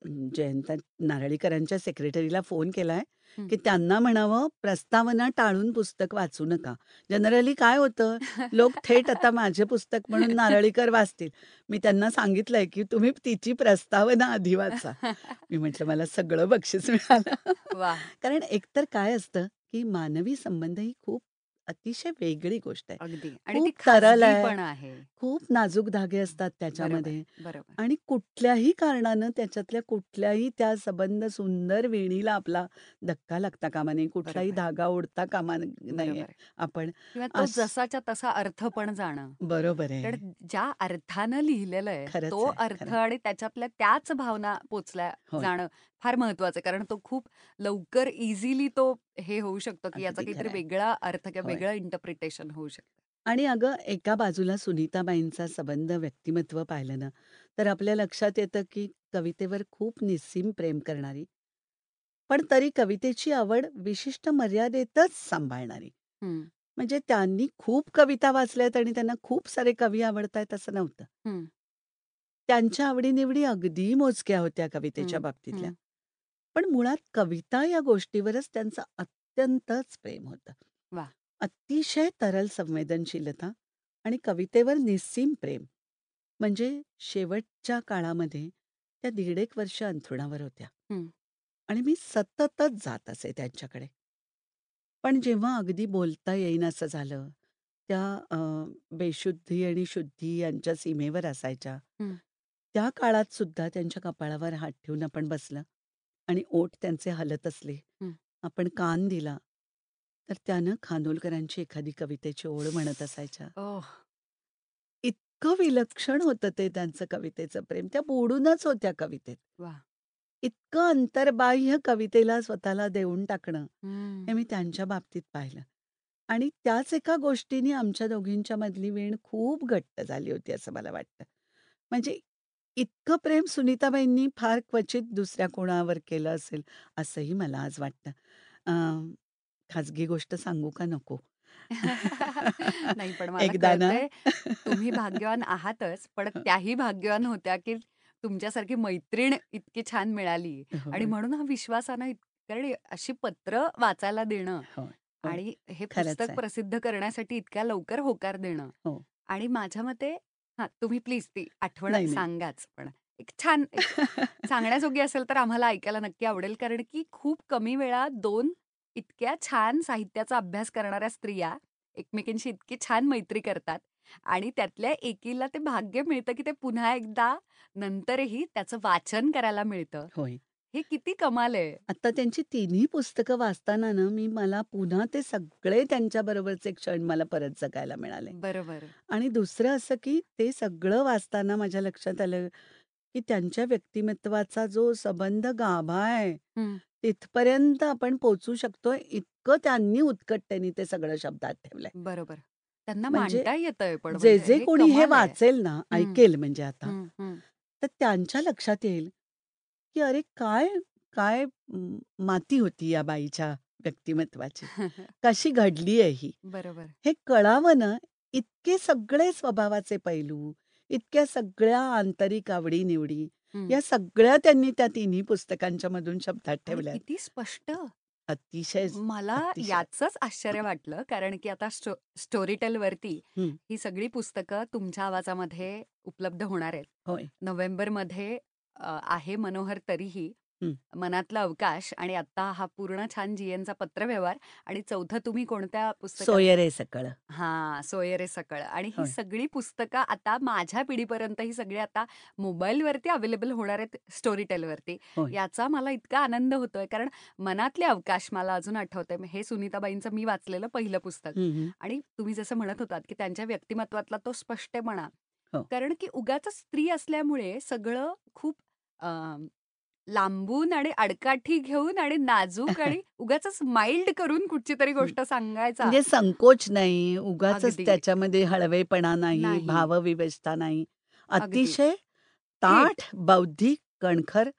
जयंत नारळीकरांच्या सेक्रेटरीला फोन केलाय हं. की त्यांना म्हणावं प्रस्तावना टाळून पुस्तक वाचू नका. जनरली काय होतं लोक थेट आता माझे पुस्तक म्हणून नारळीकर वाचतील. मी त्यांना सांगितलंय की तुम्ही तिची प्रस्तावना आधी वाचा. मी म्हटलं मला सगळं बक्षीस मिळालं. कारण एकतर काय असतं की मानवी संबंध ही खूप अतिशय वेगळी गोष्ट आहे. अगदी आणि ती खूप तरल आहे. पण आहे. खूप नाजूक धागे असतात बरोबर, त्याच्यामध्ये बरोबर. आणि कुठल्याही कारणानं त्याच्यातल्या कुठल्याही त्या संबंध सुंदर वेणीला आपला धक्का लागता कामा नये. कुठलाही बरोबर. धागा ओढता कामा नये बरोबर. आपण. किंवा तो अस जसाच्या तसा अर्थ पण जाणं. बरोबर आहे. ज्या अर्थानं लिहिलेलं आहे, खरंच तो आहे, अर्थ खरं आहे. आणि त्याच्यातल्या त्याच भावना पोचल्या होय. जाणं फार महत्वाचं आहे. कारण तो खूप लवकर इझिली तो हे होऊ शकतो, की याचा अगदी काहीतरी. वेगळा अर्थ किंवा होय. वेगळं इंटरप्रिटेशन होऊ शकतं. आणि अगं एका बाजूला सुनीताबाईंचा संबंध व्यक्तिमत्व पाहिलं ना, तर आपल्या लक्षात येतं की कवितेवर खूप निस्सीम प्रेम करणारी, पण तरी कवितेची आवड विशिष्ट मर्यादेतच सांभाळणारी. हं. म्हणजे त्यांनी खूप कविता वाचल्यात आणि त्यांना खूप सारे कवी आवडतायत असं नव्हतं. हं. त्यांच्या आवडी-निवडी अगदी मोजक्या होत्या कवितेच्या हं, बाबतीतल्या. हं. पण मुळात कविता या गोष्टीवरच त्यांचं अत्यंतच प्रेम होतं. वाह! अतिशय तरल संवेदनशीलता आणि कवितेवर निस्सीम प्रेम. म्हणजे शेवटच्या काळामध्ये त्या दीड एक वर्ष अंथरुणावर होत्या. हं. आणि मी सततच जात असे त्यांच्याकडे. पण जेव्हा अगदी बोलता येईनासं झालं, त्या अ, बेशुद्धी आणि शुद्धी यांच्या सीमेवर असायच्या. हं. त्या काळात सुद्धा त्यांच्या कपाळावर हात ठेवून आपण बसलं आणि ओठ त्यांचे हलत असले. आपण कान दिला, तर त्यानं खानोलकरांची एखादी कवितेची ओळ म्हणत असायच्या. इतकं विलक्षण होतं ते त्यांचं कवितेचं प्रेम. त्या बुडूनच होत्या कवितेत. इतकं अंतर्बाह्य कवितेला स्वतःला देऊन टाकणं, हं. मी त्यांच्या बाबतीत पाहिलं. आणि त्याच एका गोष्टीने आमच्या दोघींच्या मधली वीण खूप घट्ट झाली होती असं मला वाटतं. म्हणजे इतकं प्रेम सुनीताबाईंनी फार क्वचित दुसऱ्या कोणावर केलं असेल, असंही मला आज वाटतं. अ, खाजगी गोष्ट सांगू का नको? नाही, पण मला एकदा ना कळतंय तुम्ही भाग्यवान आहातच, पण त्याही भाग्यवान होत्या, की तुमच्यासारखी मैत्रीण इतकी छान मिळाली आणि होय. म्हणून हा विश्वासानं इत कारण अशी पत्र वाचायला देणं होय. आणि हे खरंच पुस्तक आहे. प्रसिद्ध करण्यासाठी इतक्या लवकर होकार देणं हो. आणि माझ्या मते हां, तुम्ही प्लीज ती आठवण नाही, नाही. सांगाच पण. एक छान एक सांगण्याजोगी असेल तर आम्हाला ऐकायला नक्की आवडेल. कारण की खूप कमी वेळात 2 इतक्या छान साहित्याचा अभ्यास करणाऱ्या स्त्रिया एकमेकींशी इतकी छान मैत्री करतात आणि त्यातल्या एकीला ते भाग्य मिळतं, की ते पुन्हा एकदा नंतरही त्याचं वाचन करायला मिळतं. होय. हे किती कमाल आहे. आता त्यांची तिन्ही पुस्तकं वाचताना ना, मी मला पुन्हा ते सगळे त्यांच्याबरोबरचे क्षण मला परत जगायला मिळाले. बरोबर. आणि दुसरं असं, की ते सगळं वाचताना माझ्या लक्षात आलं, की त्यांच्या व्यक्तिमत्वाचा जो संबंध गाभा आहे. तिथपर्यंत आपण पोहोचू शकतोय, इतकं त्यांनी उत्कटतेने ते सगळं शब्दात ठेवलंय. बरोबर. त्यांना म्हणजे मांडता येतंय पण जे, म्हणजे जे हे कोणी हे कमाल आहे. वाचेल ना. ऐकेल म्हणजे आता. तर त्यांच्या लक्षात येईल, की अरे काय, काय म माती होती या बाईच्या व्यक्तिमत्वाची. कशी घडली आहे ही. बरोबर. हे कळावं ना, इतके सगळे स्वभावाचे पैलू, इतक्या सगळ्या आंतरिक आवडी-निवडी, हं. या सगळ्या त्यांनी त्या तिन्ही पुस्तकांच्या मधून शब्दात आणि ठेवल्यात. किती स्पष्ट. अतिशय, मला अतिशय. याचंच आश्चर्य वाटलं, कारण की आता स्टो स्टोरीटेलवरती हं. ही सगळी पुस्तकं तुमच्या आवाजामध्ये उपलब्ध होणार आहेत. होय. नोव्हेंबरमध्ये अ, आहे मनोहर तरीही, हं. मनातला अवकाश आणि आता हा पूर्ण छान जीएनचा पत्रव्यवहार आणि चौथं तुम्ही कोणत्या पुस्तकात सोयरे सकळ. हां, सोयरे सकळ आणि ही होय. सगळी पुस्तकं आता माझ्या पिढीपर्यंत ही सगळी आता मोबाईलवरती अवेलेबल होणार आहेत स्टोरीटेलवरती. होय. याचा मला इतका आनंद होतोय, कारण मनातले अवकाश मला अजून आठवतंय. हे सुनीताबाईंचं मी वाचलेलं पहिलं पुस्तक हं, हं. आणि तुम्ही जसं म्हणत होतात, की त्यांच्या व्यक्तिमत्वातला तो स्पष्टपणा. हो. कारण की उगाचच स्त्री असल्यामुळे सगळं खूप लांबून आणि आडकाठी घेऊन आणि नाजूक आणि उगाचच माईल्ड करून कुठची तरी. गोष्ट सांगायचा. म्हणजे संकोच नाही, अगदी. त्याच्यामध्ये हळवेपणा नाही, नाही. भावविवेचता नाही. अगदी. अतिशय थेट. ताठ, बौद्धिक, कणखर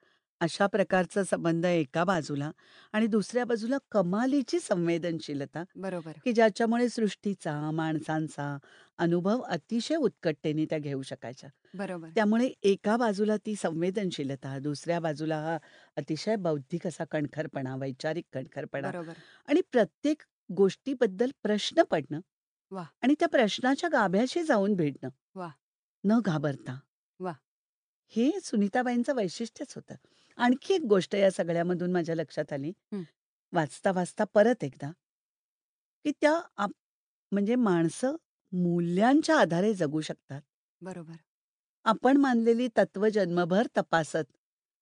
अशा प्रकारचा संबंध एका बाजूला आणि दुसऱ्या बाजूला कमालीची संवेदनशीलता, बरोबर. की ज्याच्यामुळे सृष्टीचा, माणसांचा अनुभव अतिशय उत्कटतेने त्या घेऊ शकायच्या. बरोबर. त्यामुळे एका बाजूला ती संवेदनशीलता, दुसऱ्या बाजूला हा अतिशय बौद्धिक असा कणखरपणा, वैचारिक कणखरपणा बरोबर. आणि प्रत्येक गोष्टीबद्दल प्रश्न पडणं वाह! आणि त्या प्रश्नाच्या गाभ्याशी जाऊन भिडणं. वाह! न घाबरता. वाह! हे सुनीताबाईंचं वैशिष्ट्यच होतं. आणखी एक गोष्ट या सगळ्यामधून माझ्या लक्षात आली. हं. वाचता, वाचता परत एकदा, की त्या आप म्हणजे माणसं मूल्यांच्या आधारे जगू शकतात. बरोबर. आपण मानलेली तत्व जन्मभर तपासत,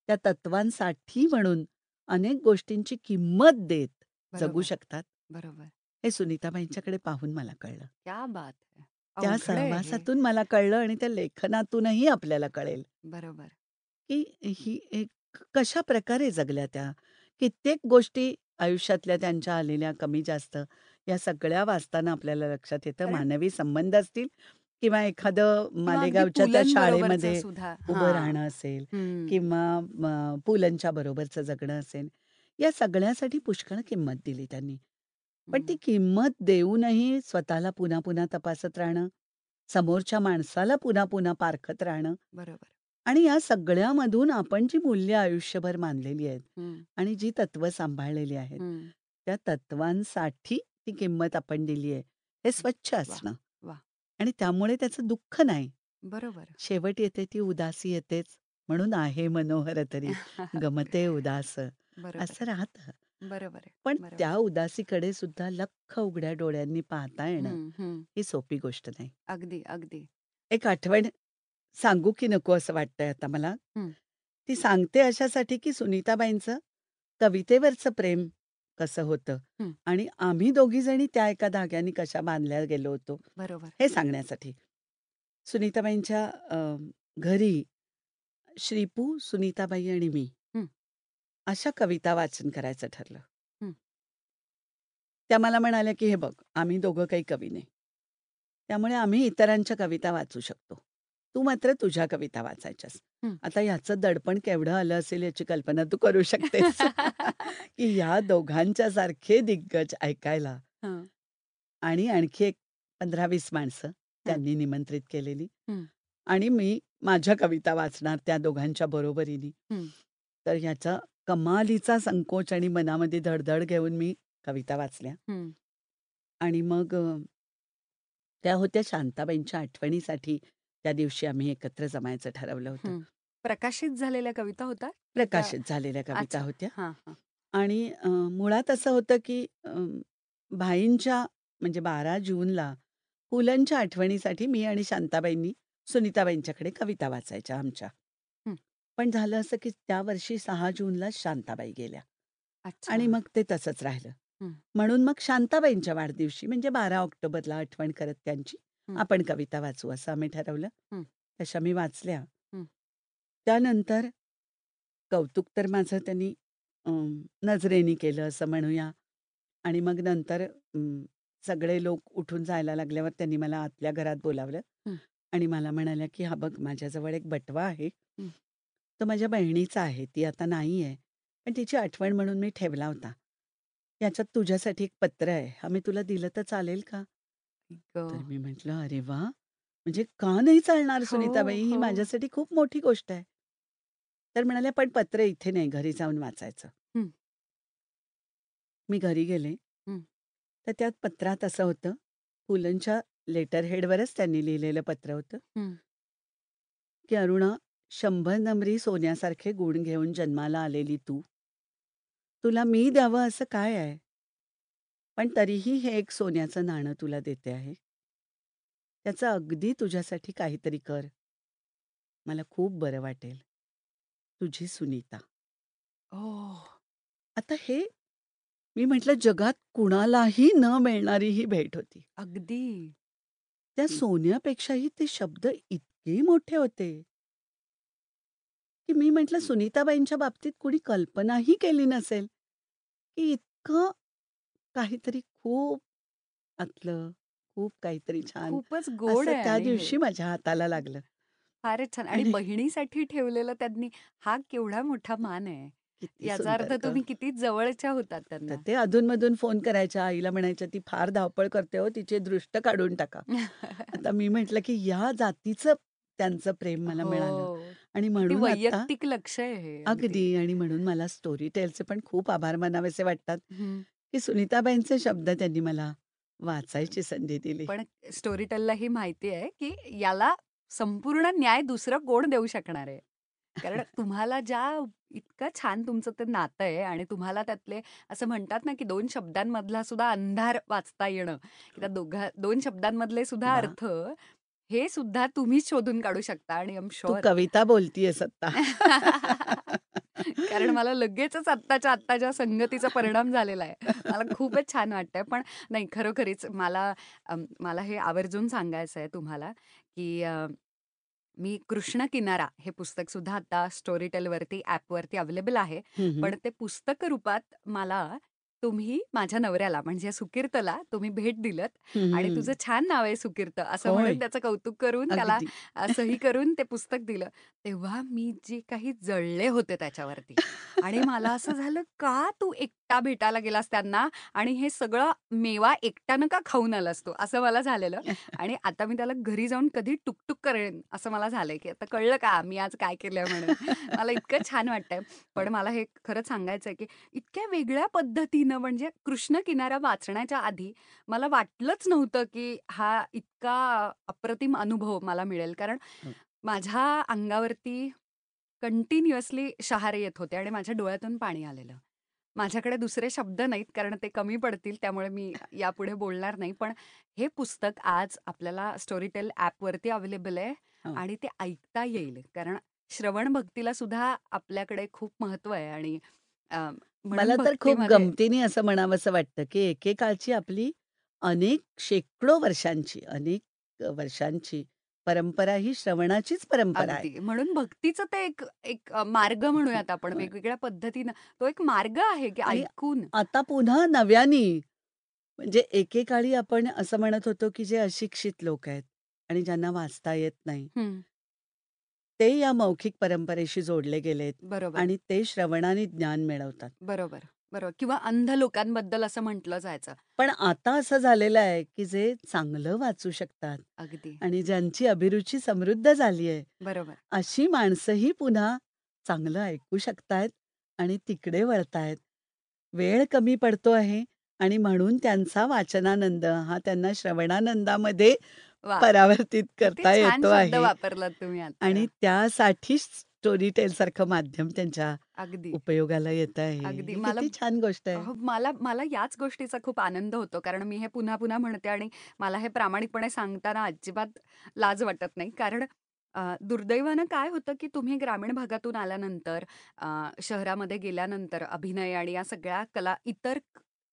त्या तत्वांसाठी म्हणून अनेक गोष्टींची किंमत देत जगू बरोबर. शकतात. बरोबर. हे सुनीताबाईंच्याकडे पाहून मला कळलं. क्या बात है! त्या अवघड आहे हे. सहवासातून मला कळलं आणि त्या लेखनातूनही आपल्याला कळेल. बरोबर. की ही एक कशाप्रकारे जगल्या त्या. कित्येक गोष्टी आयुष्यातल्या त्यांच्या आलेल्या कमी-जास्त या सगळ्या वाचताना आपल्याला लक्षात येतं. कारण मानवी संबंध असतील किंवा एखादं किंवा अगदी मालेगावच्या त्या पुलंबरोबरचं शाळेमध्ये सुद्धा उभं हां. राहणं असेल. किंवा म पुलंच्या बरोबरचं जगणं असेल. या सगळ्यासाठी पुष्कळ किंमत दिली त्यांनी. पण ती. किंमत देऊनही स्वतःला पुन्हा-पुन्हा तपासत राहणं, समोरच्या माणसाला पुन्हा-पुन्हा पारखत राहणं बरोबर. आणि या सगळ्यामधून आपण जी मूल्य आयुष्यभर मानलेली आहेत हं. आणि जी तत्व सांभाळलेली आहेत, हं. त्या तत्वांसाठी ती किंमत आपण दिली आहे. हे स्वच्छ वाह! असणं वाह! आणि त्यामुळे त्याचं दुःख नाही. बरोबर. शेवट येते ती उदासी येतेच. म्हणून आहे मनोहर तरी गमते उदास बरोबर. असं राहतं. बरोबर आहे. पण बरोबर. त्या उदासीकडे सुद्धा लख्ख उघड्या डोळ्यांनी पाहता येणं हं, हं. ही सोपी गोष्ट नाही. अगदी, अगदी. एक आठवण सांगू की नको असं वाटतंय आता मला. हं. ती सांगते अशासाठी की सुनीताबाईंचं कवितेवरचं प्रेम कसं होतं हं. आणि आम्ही दोघी जणी त्या एका धाग्याने कशा बांधल्या गेलो होतो, बरोबर. हे सांगण्यासाठी. सुनीताबाईंच्या अ, घरी श्रीपू, सुनीताबाई आणि मी हं. अशा कविता वाचन करायचं ठरलं. हं. त्या मला म्हणाल्या की "हे बघ, आम्ही दोघं काही कवी नाही. त्यामुळे आम्ही इतरांच्या कविता वाचू शकतो. तू मात्र तुझ्या कविता वाचायच्यास." हं. आता ह्याचं दडपण केवढं आलं असेल याची कल्पना तू करू शकतेस. की ह्या दोघांच्या सारखे दिग्गज ऐकायला हं. आणि आणखी एक 15-20 माणसं हं. त्यांनी निमंत्रित केलेली हं. आणि मी माझ्या कविता वाचणार त्या दोघांच्या बरोबरीने. हं. तर ह्याचा कमालीचा संकोच आणि मनामध्ये धडधड घेऊन मी कविता वाचल्या. हं. आणि मग अ, त्या होत्या शांताबाईंच्या आठवणीसाठी त्या दिवशी आम्ही एकत्र जमायचं ठरवलं होतं. प्रकाशित झालेल्या कविता होतात? की त्या प्रकाशित झालेल्या कविता. होत्या. आणि मुळात असं होतं की भाईंच्या म्हणजे 12 जूनला पुलंच्या आठवणीसाठी मी आणि शांताबाईंनी सुनीताबाईंच्याकडे कविता वाचायच्या आमच्या. पण झालं असं की त्या वर्षी 6 जूनला शांताबाई गेल्या आणि. मग ते तसंच राहिलं. म्हणून मग शांताबाईंच्या वाढदिवशी म्हणजे 12 ऑक्टोबरला आठवण करत त्यांची हं. आपण कविता वाचू असं आम्ही ठरवलं. हं. तशा मी वाचल्या. हं. त्यानंतर कौतुक तर माझं त्यांनी अ, नजरेने केलं असं म्हणूया आणि मग नंतर अं, सगळे लोक उठून जायला लागल्यावर त्यांनी मला आतल्या घरात बोलावलं हं. आणि मला म्हणाल्या की "हा बघ माझ्याजवळ एक बटवा आहे. हं. तो माझ्या बहिणीचा आहे. ती आता नाही आहे. पण तिची आठवण म्हणून मी ठेवला होता. याच्यात तुझ्यासाठी एक पत्र आहे. हा मी तुला दिलं तर चालेल का?" आई तर गं! मी म्हटलं, "अरे वाह! म्हणजे का नाही चालणार हो, सुनीताबाई? ही हो. माझ्यासाठी खूप मोठी गोष्ट आहे." तर म्हणाल्या, "पण पत्र इथे नाही, घरी जाऊन वाचायचं." हं. मी घरी गेले. हं. तर त्यात पत्रात असं होतं, पुलंच्या लेटर हेडवरच त्यांनी लिहिलेलं पत्र होतं. हं. की "अरुणा, 100 नंबरी सोन्यासारखे गुण घेऊन जन्माला आलेली तू. तुला मी द्यावं असं काय आहे? पण तरीही हे एक सोन्याचं नाणं तुला देते आहे. त्याचं अगदी तुझ्यासाठी काहीतरी कर. मला खूप बरं वाटेल. तुझी सुनीता." ओह! आता हे मी म्हटलं जगात कुणालाही न मिळणारी ही भेट होती. अगदी. त्या सोन्यापेक्षाही ते शब्द इतके मोठे होते. की मी म्हटलं सुनीताबाईंच्या बाबतीत कुणी कल्पनाही केली नसेल, की इतकं काहीतरी खूप आतलं, खूप काहीतरी छान खूपच गोड असं आहे त्या आणि हे. दिवशी माझ्या हाताला लागलं. फारच छान आणि आणि बहिणीसाठी ठेवलेलं त्यांनी हा केवढा मोठा मान आहे. किती याचा अर्थ सुंदर गं. तुम्ही किती जवळच्या होतात तर त्यांना. ते अधून-मधून फोन करायच्या. आईला म्हणायच्या, "ती फार धावपळ करते हो, तिचे दृष्ट काढून टाका." आता मी म्हटलं, की या जातीचं त्यांचं प्रेम मला मिळालं हो. आणि किती म्हणून आता वैयक्तिक लक्ष आहे हे अगदी. अगदी आणि म्हणून मला स्टोरी टेलचे पण खूप आभार मानावेसे वाटतात, हं. की सुनीताबाईंचे शब्द त्यांनी मला वाचायची संधी दिली. पण स्टोरी टेलला ही माहिती आहे, की याला संपूर्ण न्याय दुसरं कोण देऊ शकणार आहे. कारण तुम्हाला ज्या इतकं छान तुमचं ते नातं आहे आणि तुम्हाला त्यातले असं म्हणतात ना, की 2 शब्दांमधला सुद्धा अंधार वाचता येणं. त्या दोघा 2 शब्दांमधले सुद्धा! अर्थ हे सुद्धा तुम्हीच शोधून काढू शकता आणि एम शुअर कविता बोलतीयेस आता. कारण मला लगेचच आत्ताच्या आत्ताच्या संगतीचा परिणाम झालेला आहे. मला खूपच छान वाटतंय. पण नाही खरोखरीच मला मला हे आवर्जून सांगायचं आहे तुम्हाला, की मी कृष्ण किनारा हे पुस्तक सुद्धा आता स्टोरी टेलवरती ॲपवरती अवेलेबल आहे. पण ते पुस्तक रूपात मला तुम्ही माझ्या नवऱ्याला म्हणजे सुकीर्तला तुम्ही भेट दिलत आणि. तुझं छान नाव आहे सुकीर्त असं. म्हणून त्याचं कौतुक करून त्याला सही करून ते पुस्तक दिलं. तेव्हा मी जे काही जळले होते त्याच्यावरती आणि मला असं झालं, "का तू एकटा भेटायला गेलास त्यांना आणि हे सगळं मेवा एकट्यानं का खाऊन आलास तू?" असं मला झालेलं आणि आता मी त्याला घरी जाऊन कधी टुकटुक करेन असं मला झालंय, की आता कळलं का मी आज काय केलंय म्हणून. मला इतकं छान वाटतंय. पण मला हे खरंच सांगायचं आहे, की इतक्या वेगळ्या पद्धतीनं म्हणजे कृष्ण किनारा वाचण्याच्या आधी मला वाटलंच नव्हतं, की हा इतका अप्रतिम अनुभव मला मिळेल. कारण. माझ्या अंगावरती कंटिन्युअसली शहारे येत होते आणि माझ्या डोळ्यातून पाणी आलेलं. माझ्याकडे दुसरे शब्द नाहीत कारण ते कमी पडतील त्यामुळे मी यापुढे बोलणार नाही. पण हे पुस्तक आज आपल्याला स्टोरी टेल ॲपवरती अवेलेबल आहे. आणि ते ऐकता येईल. कारण श्रवण भक्तीला सुद्धा आपल्याकडे खूप महत्त्व आहे आणि म्हणून मला तर खूप गमतीने असं म्हणावंसं वाटतं, की एकेकाळची आपली अनेक शेकडो वर्षांची, अनेक अ, वर्षांची परंपरा ही श्रवणाचीच परंपरा आहे. अगदी. म्हणून भक्तीचं ते एक एक अ, मार्ग म्हणूयात आपण. वेगवेगळ्या पद्धतीनं. तो एक मार्ग आहे, की आणि ऐकून आता पुन्हा नव्याने म्हणजे एकेकाळी आपण असं म्हणत होतो, की जे अशिक्षित लोक आहेत आणि ज्यांना वाचता येत नाही, हं. ते या मौखिक परंपरेशी जोडले गेलेत बरोबर. आणि ते श्रवणाने ज्ञान मिळवतात. बरोबर, बरोबर. किंवा अंध लोकांबद्दल असं म्हटलं जायचं. पण आता असं झालेलं आहे, की जे चांगलं वाचू शकतात अगदी. आणि ज्यांची अभिरुची समृद्ध झाली आहे, बरोबर. अशी माणसंही पुन्हा चांगलं ऐकू शकतायत आणि तिकडे वळतायत. वेळ कमी पडतो आहे आणि म्हणून त्यांचा वाचनानंद हा त्यांना श्रवणानंदामध्ये! परावर्तित करता येतो आहे वापरलात तुम्ही. आणि त्यासाठीच स्टोरी टेलसारखं माध्यम त्यांच्या अगदी. उपयोगाला येत आहे. अगदी. मला छान गोष्ट आहे. मला मला याच गोष्टीचा खूप आनंद होतो. कारण मी हे पुन्हा-पुन्हा म्हणते आणि मला हे प्रामाणिकपणे सांगताना अजिबात लाज वाटत नाही. कारण दुर्दैवानं काय होतं, की तुम्ही ग्रामीण भागातून आल्यानंतर शहरामध्ये गेल्यानंतर अभिनय आणि या सगळ्या कला इतर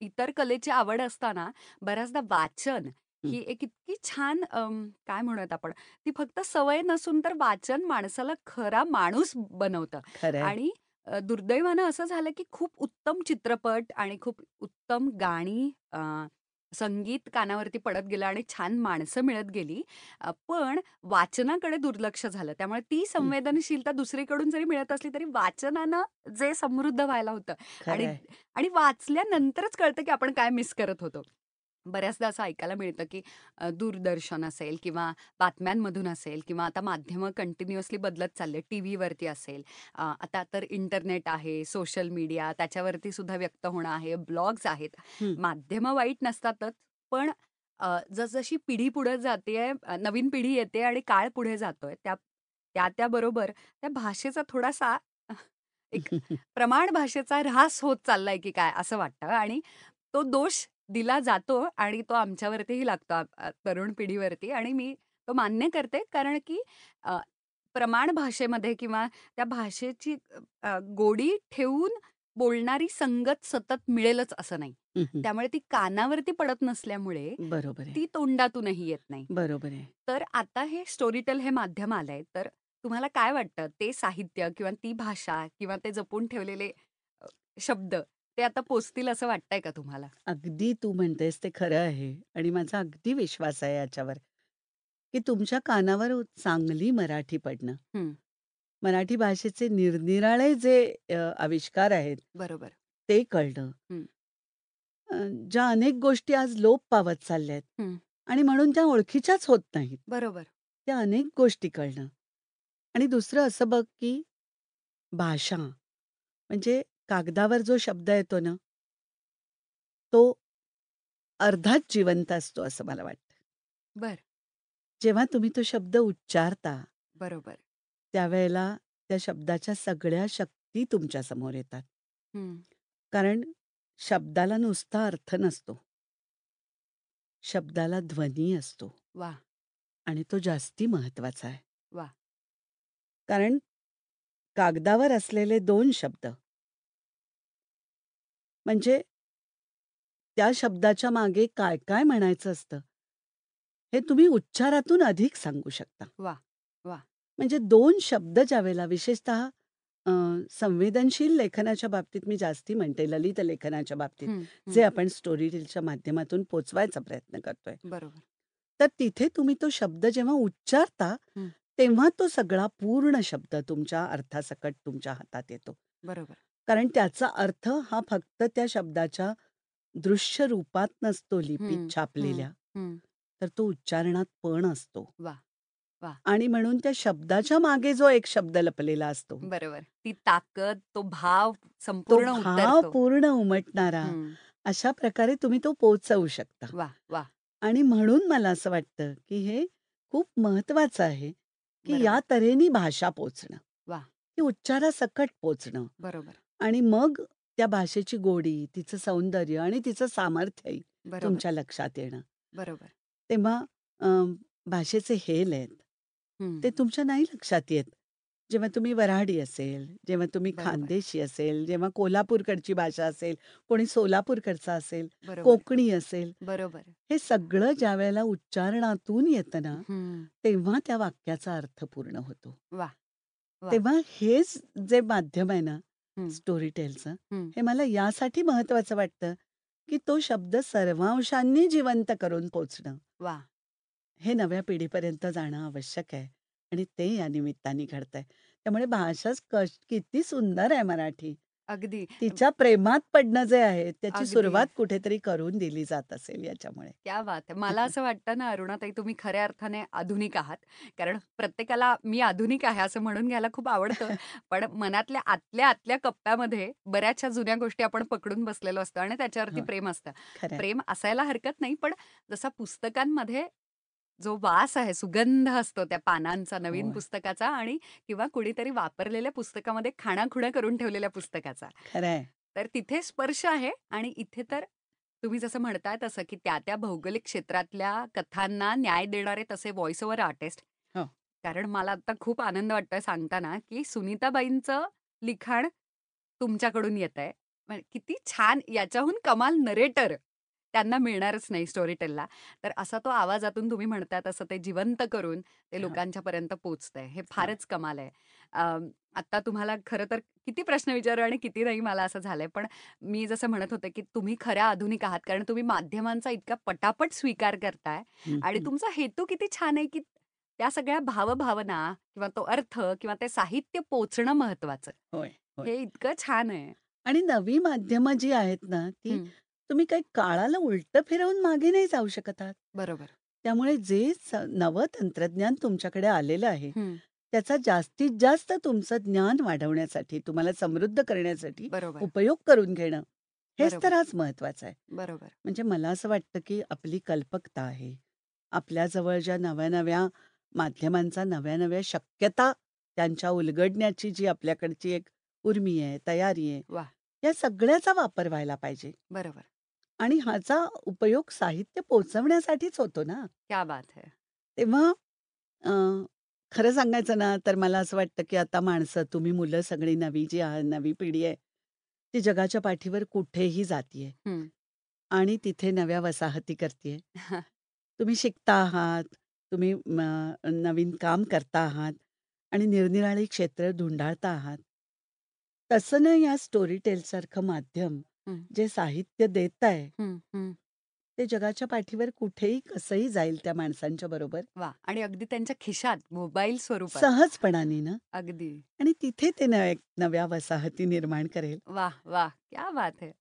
इतर कलेची आवड असताना बऱ्याचदा वाचन हं. ही एक इतकी छान काय म्हणूयात आपण, ती फक्त सवय नसून तर वाचन माणसाला खरा माणूस बनवतं. खरं आहे. आणि अ, दुर्दैवानं असं झालं, की खूप उत्तम चित्रपट आणि खूप उत्तम गाणी, अ, संगीत कानावरती पडत गेलं आणि छान माणसं मिळत गेली. अ, पण वाचनाकडे दुर्लक्ष झालं. त्यामुळे ती हं. संवेदनशीलता दुसरीकडून जरी मिळत असली तरी वाचनानं जे समृद्ध व्हायला होतं खरं आणि आहे. आणि वाचल्यानंतरच कळतं, की आपण काय मिस करत होतो. बऱ्याचदा असं ऐकायला मिळतं, की अ, दूरदर्शन असेल किंवा बातम्यांमधून असेल किंवा आता माध्यमं कंटिन्युअसली बदलत चालले. टीव्हीवरती असेल, अ, आता तर इंटरनेट आहे, सोशल मीडिया त्याच्यावरती सुद्धा व्यक्त होणं आहे, ब्लॉग्स आहेत. हं. माध्यमं वाईट नसतातच, पण अ, जसजशी पिढी पुढे जातेय, अ, नवीन पिढी येते आणि काळ पुढे जातोय, त्या त्या त्याबरोबर त्या भाषेचा थोडासा एक प्रमाण भाषेचा ऱ्हास होत चाललाय की काय असं वाटतं आणि तो दोष दिला जातो आणि तो आमच्यावरतीही लागतो आ तरुण पिढीवरती आणि मी तो मान्य करते कारण की अ, प्रमाण भाषेमध्ये किंवा त्या भाषेची अ, गोडी ठेवून बोलणारी संगत सतत मिळेलच असं नाही. हं, हं. त्यामुळे ती कानावरती पडत नसल्यामुळे बरोबर आहे. ती तोंडातूनही येत नाही. बरोबर आहे. तर आता हे स्टोरी टेल हे माध्यम आलंय, तर तुम्हाला काय वाटतं ते साहित्य किंवा ती भाषा किंवा ते जपून ठेवलेले अ, शब्द ते आता पोहोचतील असं वाटतंय का तुम्हाला? अगदी तू म्हणतेस ते खरं आहे आणि माझा अगदी विश्वास आहे याच्यावर. की तुमच्या कानावर चांगली मराठी पडणं. हं. मराठी भाषेचे निरनिराळे जे अ, आविष्कार आहेत, बरोबर. ते कळणं. हं. अ, ज्या अनेक गोष्टी आज लोप पावत चालल्यात हं. आणि म्हणून त्या ओळखीच्याच होत नाहीत. बरोबर. त्या अनेक गोष्टी कळणं. आणि दुसरं असं बघ, की भाषा म्हणजे कागदावर जो शब्द येतो ना तो अर्धाच जिवंत असतो असं मला वाटतं. बरं. जेव्हा तुम्ही तो शब्द उच्चारता बरोबर. त्यावेळेला त्या शब्दाच्या सगळ्या शक्ती तुमच्यासमोर येतात. हं. कारण शब्दाला नुसता अर्थ नसतो. शब्दाला ध्वनी असतो. वाह! आणि तो जास्ती महत्त्वाचा आहे. वाह! कारण कागदावर असलेले 2 शब्द म्हणजे त्या शब्दाच्या मागे काय-काय म्हणायचं असतं, हे तुम्ही उच्चारातून अधिक सांगू शकता. वाह! वाह! म्हणजे 2 शब्द ज्यावेळेला विशेषतः अ, संवेदनशील लेखनाच्या बाबतीत मी जास्ती म्हणते, ललित लेखनाच्या बाबतीत, हं, जे हं. आपण स्टोरी रीलच्या माध्यमातून पोहोचवायचा प्रयत्न करतोय. बरोबर. तर तिथे तुम्ही तो शब्द जेव्हा उच्चारता, हं. तेव्हा तो सगळा पूर्ण शब्द तुमच्या अर्थासकट तुमच्या हातात येतो. बरोबर. कारण त्याचा अर्थ हा फक्त त्या शब्दाच्या दृश्य रूपात नसतो लिपीत हं, छापलेल्या, हं. तर तो उच्चारणात पण असतो. वाह! वाह! आणि म्हणून त्या शब्दाच्या मागे जो एक शब्द लपलेला असतो, बरोबर. ती ताकद, तो भाव तो संपूर्ण भाव उतरतो. पूर्ण उमटणारा, हं. अशा प्रकारे तुम्ही तो पोहोचवू शकता. वाह! वाह! आणि म्हणून मला असं वाटतं, की हे खूप महत्वाचं आहे, की बरोबर. या तऱ्हेने भाषा पोहोचणं. वाह! ती उच्चारासकट पोहोचणं. बरोबर. आणि मग त्या भाषेची गोडी, तिचं सौंदर्य आणि तिचं सामर्थ्यही बरोबर. तुमच्या लक्षात येणं. बरोबर. तेव्हा अ, भाषेचे हेल आहेत. हं. ते तुमच्या नाही लक्षात येत. जेव्हा तुम्ही वऱ्हाडी असेल, जेव्हा तुम्ही बरोबर. खानदेशी असेल, जेव्हा कोल्हापूरकडची भाषा असेल, कोणी सोलापूरकडचा असेल, बरोबर. कोकणी असेल, बरोबर. हे सगळं ज्यावेळेला उच्चारणातून येतं ना, हं. तेव्हा त्या वाक्याचा अर्थ पूर्ण होतो. वाह! वाह! तेव्हा हेच जे माध्यम आहे ना, हं. स्टोरी टेलचं, हं. हे मला यासाठी महत्वाचं वाटतं, की तो शब्द सर्वांशांनी जिवंत करून पोहोचणं. वाह! हे नव्या पिढीपर्यंत जाणं आवश्यक आहे आणि ते या निमित्ताने घडतंय. त्यामुळे भाषाच कश किती सुंदर आहे मराठी. अगदी. तिच्या प्रेमात पडणं जे आहे, त्याची अगदी. सुरुवात कुठेतरी करून दिली जात असेल याच्यामुळे. क्या बात! मला असं वाटतं ना, अरुणाताई तुम्ही खऱ्या अर्थाने आधुनिक आहात. कारण प्रत्येकाला मी आधुनिक आहे असं म्हणून घ्यायला खूप आवडतं. पण मनातल्या आतल्या आतल्या कप्प्यामध्ये बऱ्याचशा जुन्या गोष्टी आपण पकडून बसलेलो असतो आणि त्याच्यावरती हो. प्रेम असतं. खरं आहे. प्रेम असायला हरकत नाही, पण जसा पुस्तकांमध्ये जो वास आहे, सुगंध असतो त्या पानांचा, नवीन होय. पुस्तकाचा आणि किंवा कुणीतरी वापरलेल्या पुस्तकामध्ये खाणाखुणा करून ठेवलेल्या पुस्तकाचा. आहे. तर तिथे स्पर्श आहे आणि इथे तर तुम्ही जसं म्हणताय तसं, की त्या-त्या भौगोलिक क्षेत्रातल्या कथांना न्याय देणारे तसे व्हॉईस ओव्हर आर्टिस्ट. हो. कारण मला आता खूप आनंद वाटतोय सांगताना, की सुनीताबाईंचं लिखाण तुमच्याकडून येतंय. म्हणजे किती छान याच्याहून कमाल नरेटर त्यांना मिळणारच नाही स्टोरी टेलला. तर असा तो आवाजातून तुम्ही म्हणताय तसं ते जिवंत करून ते हां. लोकांच्यापर्यंत पोहोचतंय. हे हां. फारच कमाल आहे. अ, आता तुम्हाला खरं तर किती प्रश्न विचारू आणि किती नाही मला असं झालंय. पण मी जसं म्हणत होते, की तुम्ही खऱ्या आधुनिक आहात. कारण तुम्ही माध्यमांचा इतका पटापट स्वीकार करताय हं, आणि हं. तुमचा हेतू किती छान आहे, की त्या सगळ्या भावभावना किंवा तो अर्थ किंवा ते साहित्य पोहोचणं महत्वाचं. होय, होय. हे इतकं छान आहे. आणि नवी माध्यमं जी आहेत ना, ती हं. तुम्ही काही काळाला उलटं फिरवून मागे नाही जाऊ शकत आहात. बरोबर. त्यामुळे जे स नवं तंत्रज्ञान तुमच्याकडे आलेलं आहे. त्याचा जास्तीत जास्त तुमचं ज्ञान वाढवण्यासाठी, तुम्हाला समृद्ध करण्यासाठी बरोबर. उपयोग करून घेणं, हेच बरोबर. तर आज महत्वाचं आहे. बरोबर. म्हणजे मला असं वाटतं, की आपली कल्पकता आहे. आपल्याजवळ ज्या नव्या-नव्या माध्यमांचा नव्या-नव्या शक्यता त्यांच्या उलगडण्याची जी आपल्याकडची एक उर्मी आहे, तयारी आहे! या सगळ्याचा वापर व्हायला पाहिजे. बरोबर. आणि ह्याचा उपयोग साहित्य पोहोचवण्यासाठीच होतो ना. क्या बात है! तेव्हा अ, खरं सांगायचं ना, तर मला असं वाटतं, की आता माणसं, तुम्ही मुलं सगळी नवी जी आहे, नवी पिढी आहे, ती जगाच्या पाठीवर कुठेही जातीये हं. आणि तिथे नव्या वसाहती करतीये. तुम्ही शिकता आहात, तुम्ही म नवीन काम करता आहात आणि निरनिराळी क्षेत्र धुंडाळता आहात. तसं ना या स्टोरी टेलसारखं माध्यम हं. जे साहित्य देतंय. हं, हं. ते जगाच्या पाठीवर कुठेही कसंही जाईल त्या माणसांच्या बरोबर. वा! आणि अगदी त्यांच्या खिशात मोबाईल स्वरूपात. सहजपणाने ना? अगदी. आणि तिथे ते न एक नव्या वसाहती निर्माण करेल. वा वा क्या बात आहे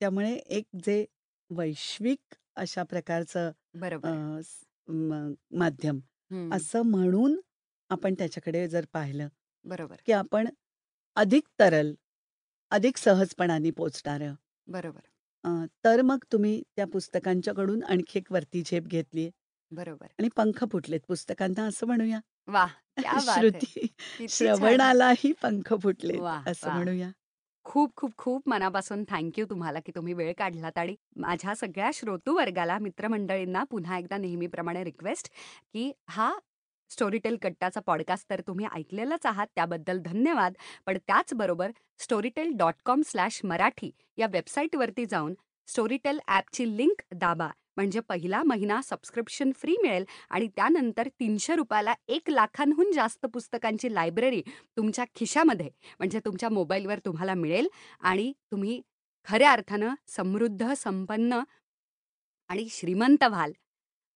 त्यामुळे एक जे वैश्विक अशा प्रकारचं बरोबर. अ, स- म- माध्यम असं म्हणून आपण त्याच्याकडे जर पाहिलं बरोबर. की आपण अधिक तरल अधिक सहजपणाने पोचणारं. बरोबर. अ, तर मग तुम्ही त्या पुस्तकांच्याकडून आणखी एक वरती झेप घेतली बरोबर. आणि पंख फुटलेत पुस्तकांना असं म्हणूया. वा क्या बात आहे. श्रुती किती छान. श्रवणालाही पंख फुटलेत वा असं म्हणूया. खूप खूप खूप मनापासून थँक्यू तुम्हाला की तुम्ही वेळ काढलात आणि माझ्या सगळ्या श्रोतू वर्गाला मित्रमंडळींना पुन्हा एकदा नेहमीप्रमाणे रिक्वेस्ट की हा स्टोरीटेल कट्टाचा पॉडकास्ट तर तुम्ही ऐकलेलाच आहात त्याबद्दल धन्यवाद. पण त्याचबरोबर Storytel dot com slash Marathi या वेबसाईटवरती जाऊन स्टोरीटेल ॲपची लिंक दाबा. म्हणजे पहिला महिना सबस्क्रिप्शन फ्री मिळेल आणि त्यानंतर तीनशे रुपयाला एक लाखांहून जास्त पुस्तकांची लायब्ररी तुमच्या खिशामध्ये म्हणजे तुमच्या मोबाईलवर तुम्हाला मिळेल आणि तुम्ही खऱ्या अर्थानं समृद्ध संपन्न आणि श्रीमंत व्हाल.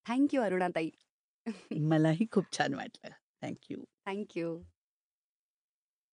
थँक्यू अरुणाताई. मलाही खूप छान वाटलं. Thank you thank you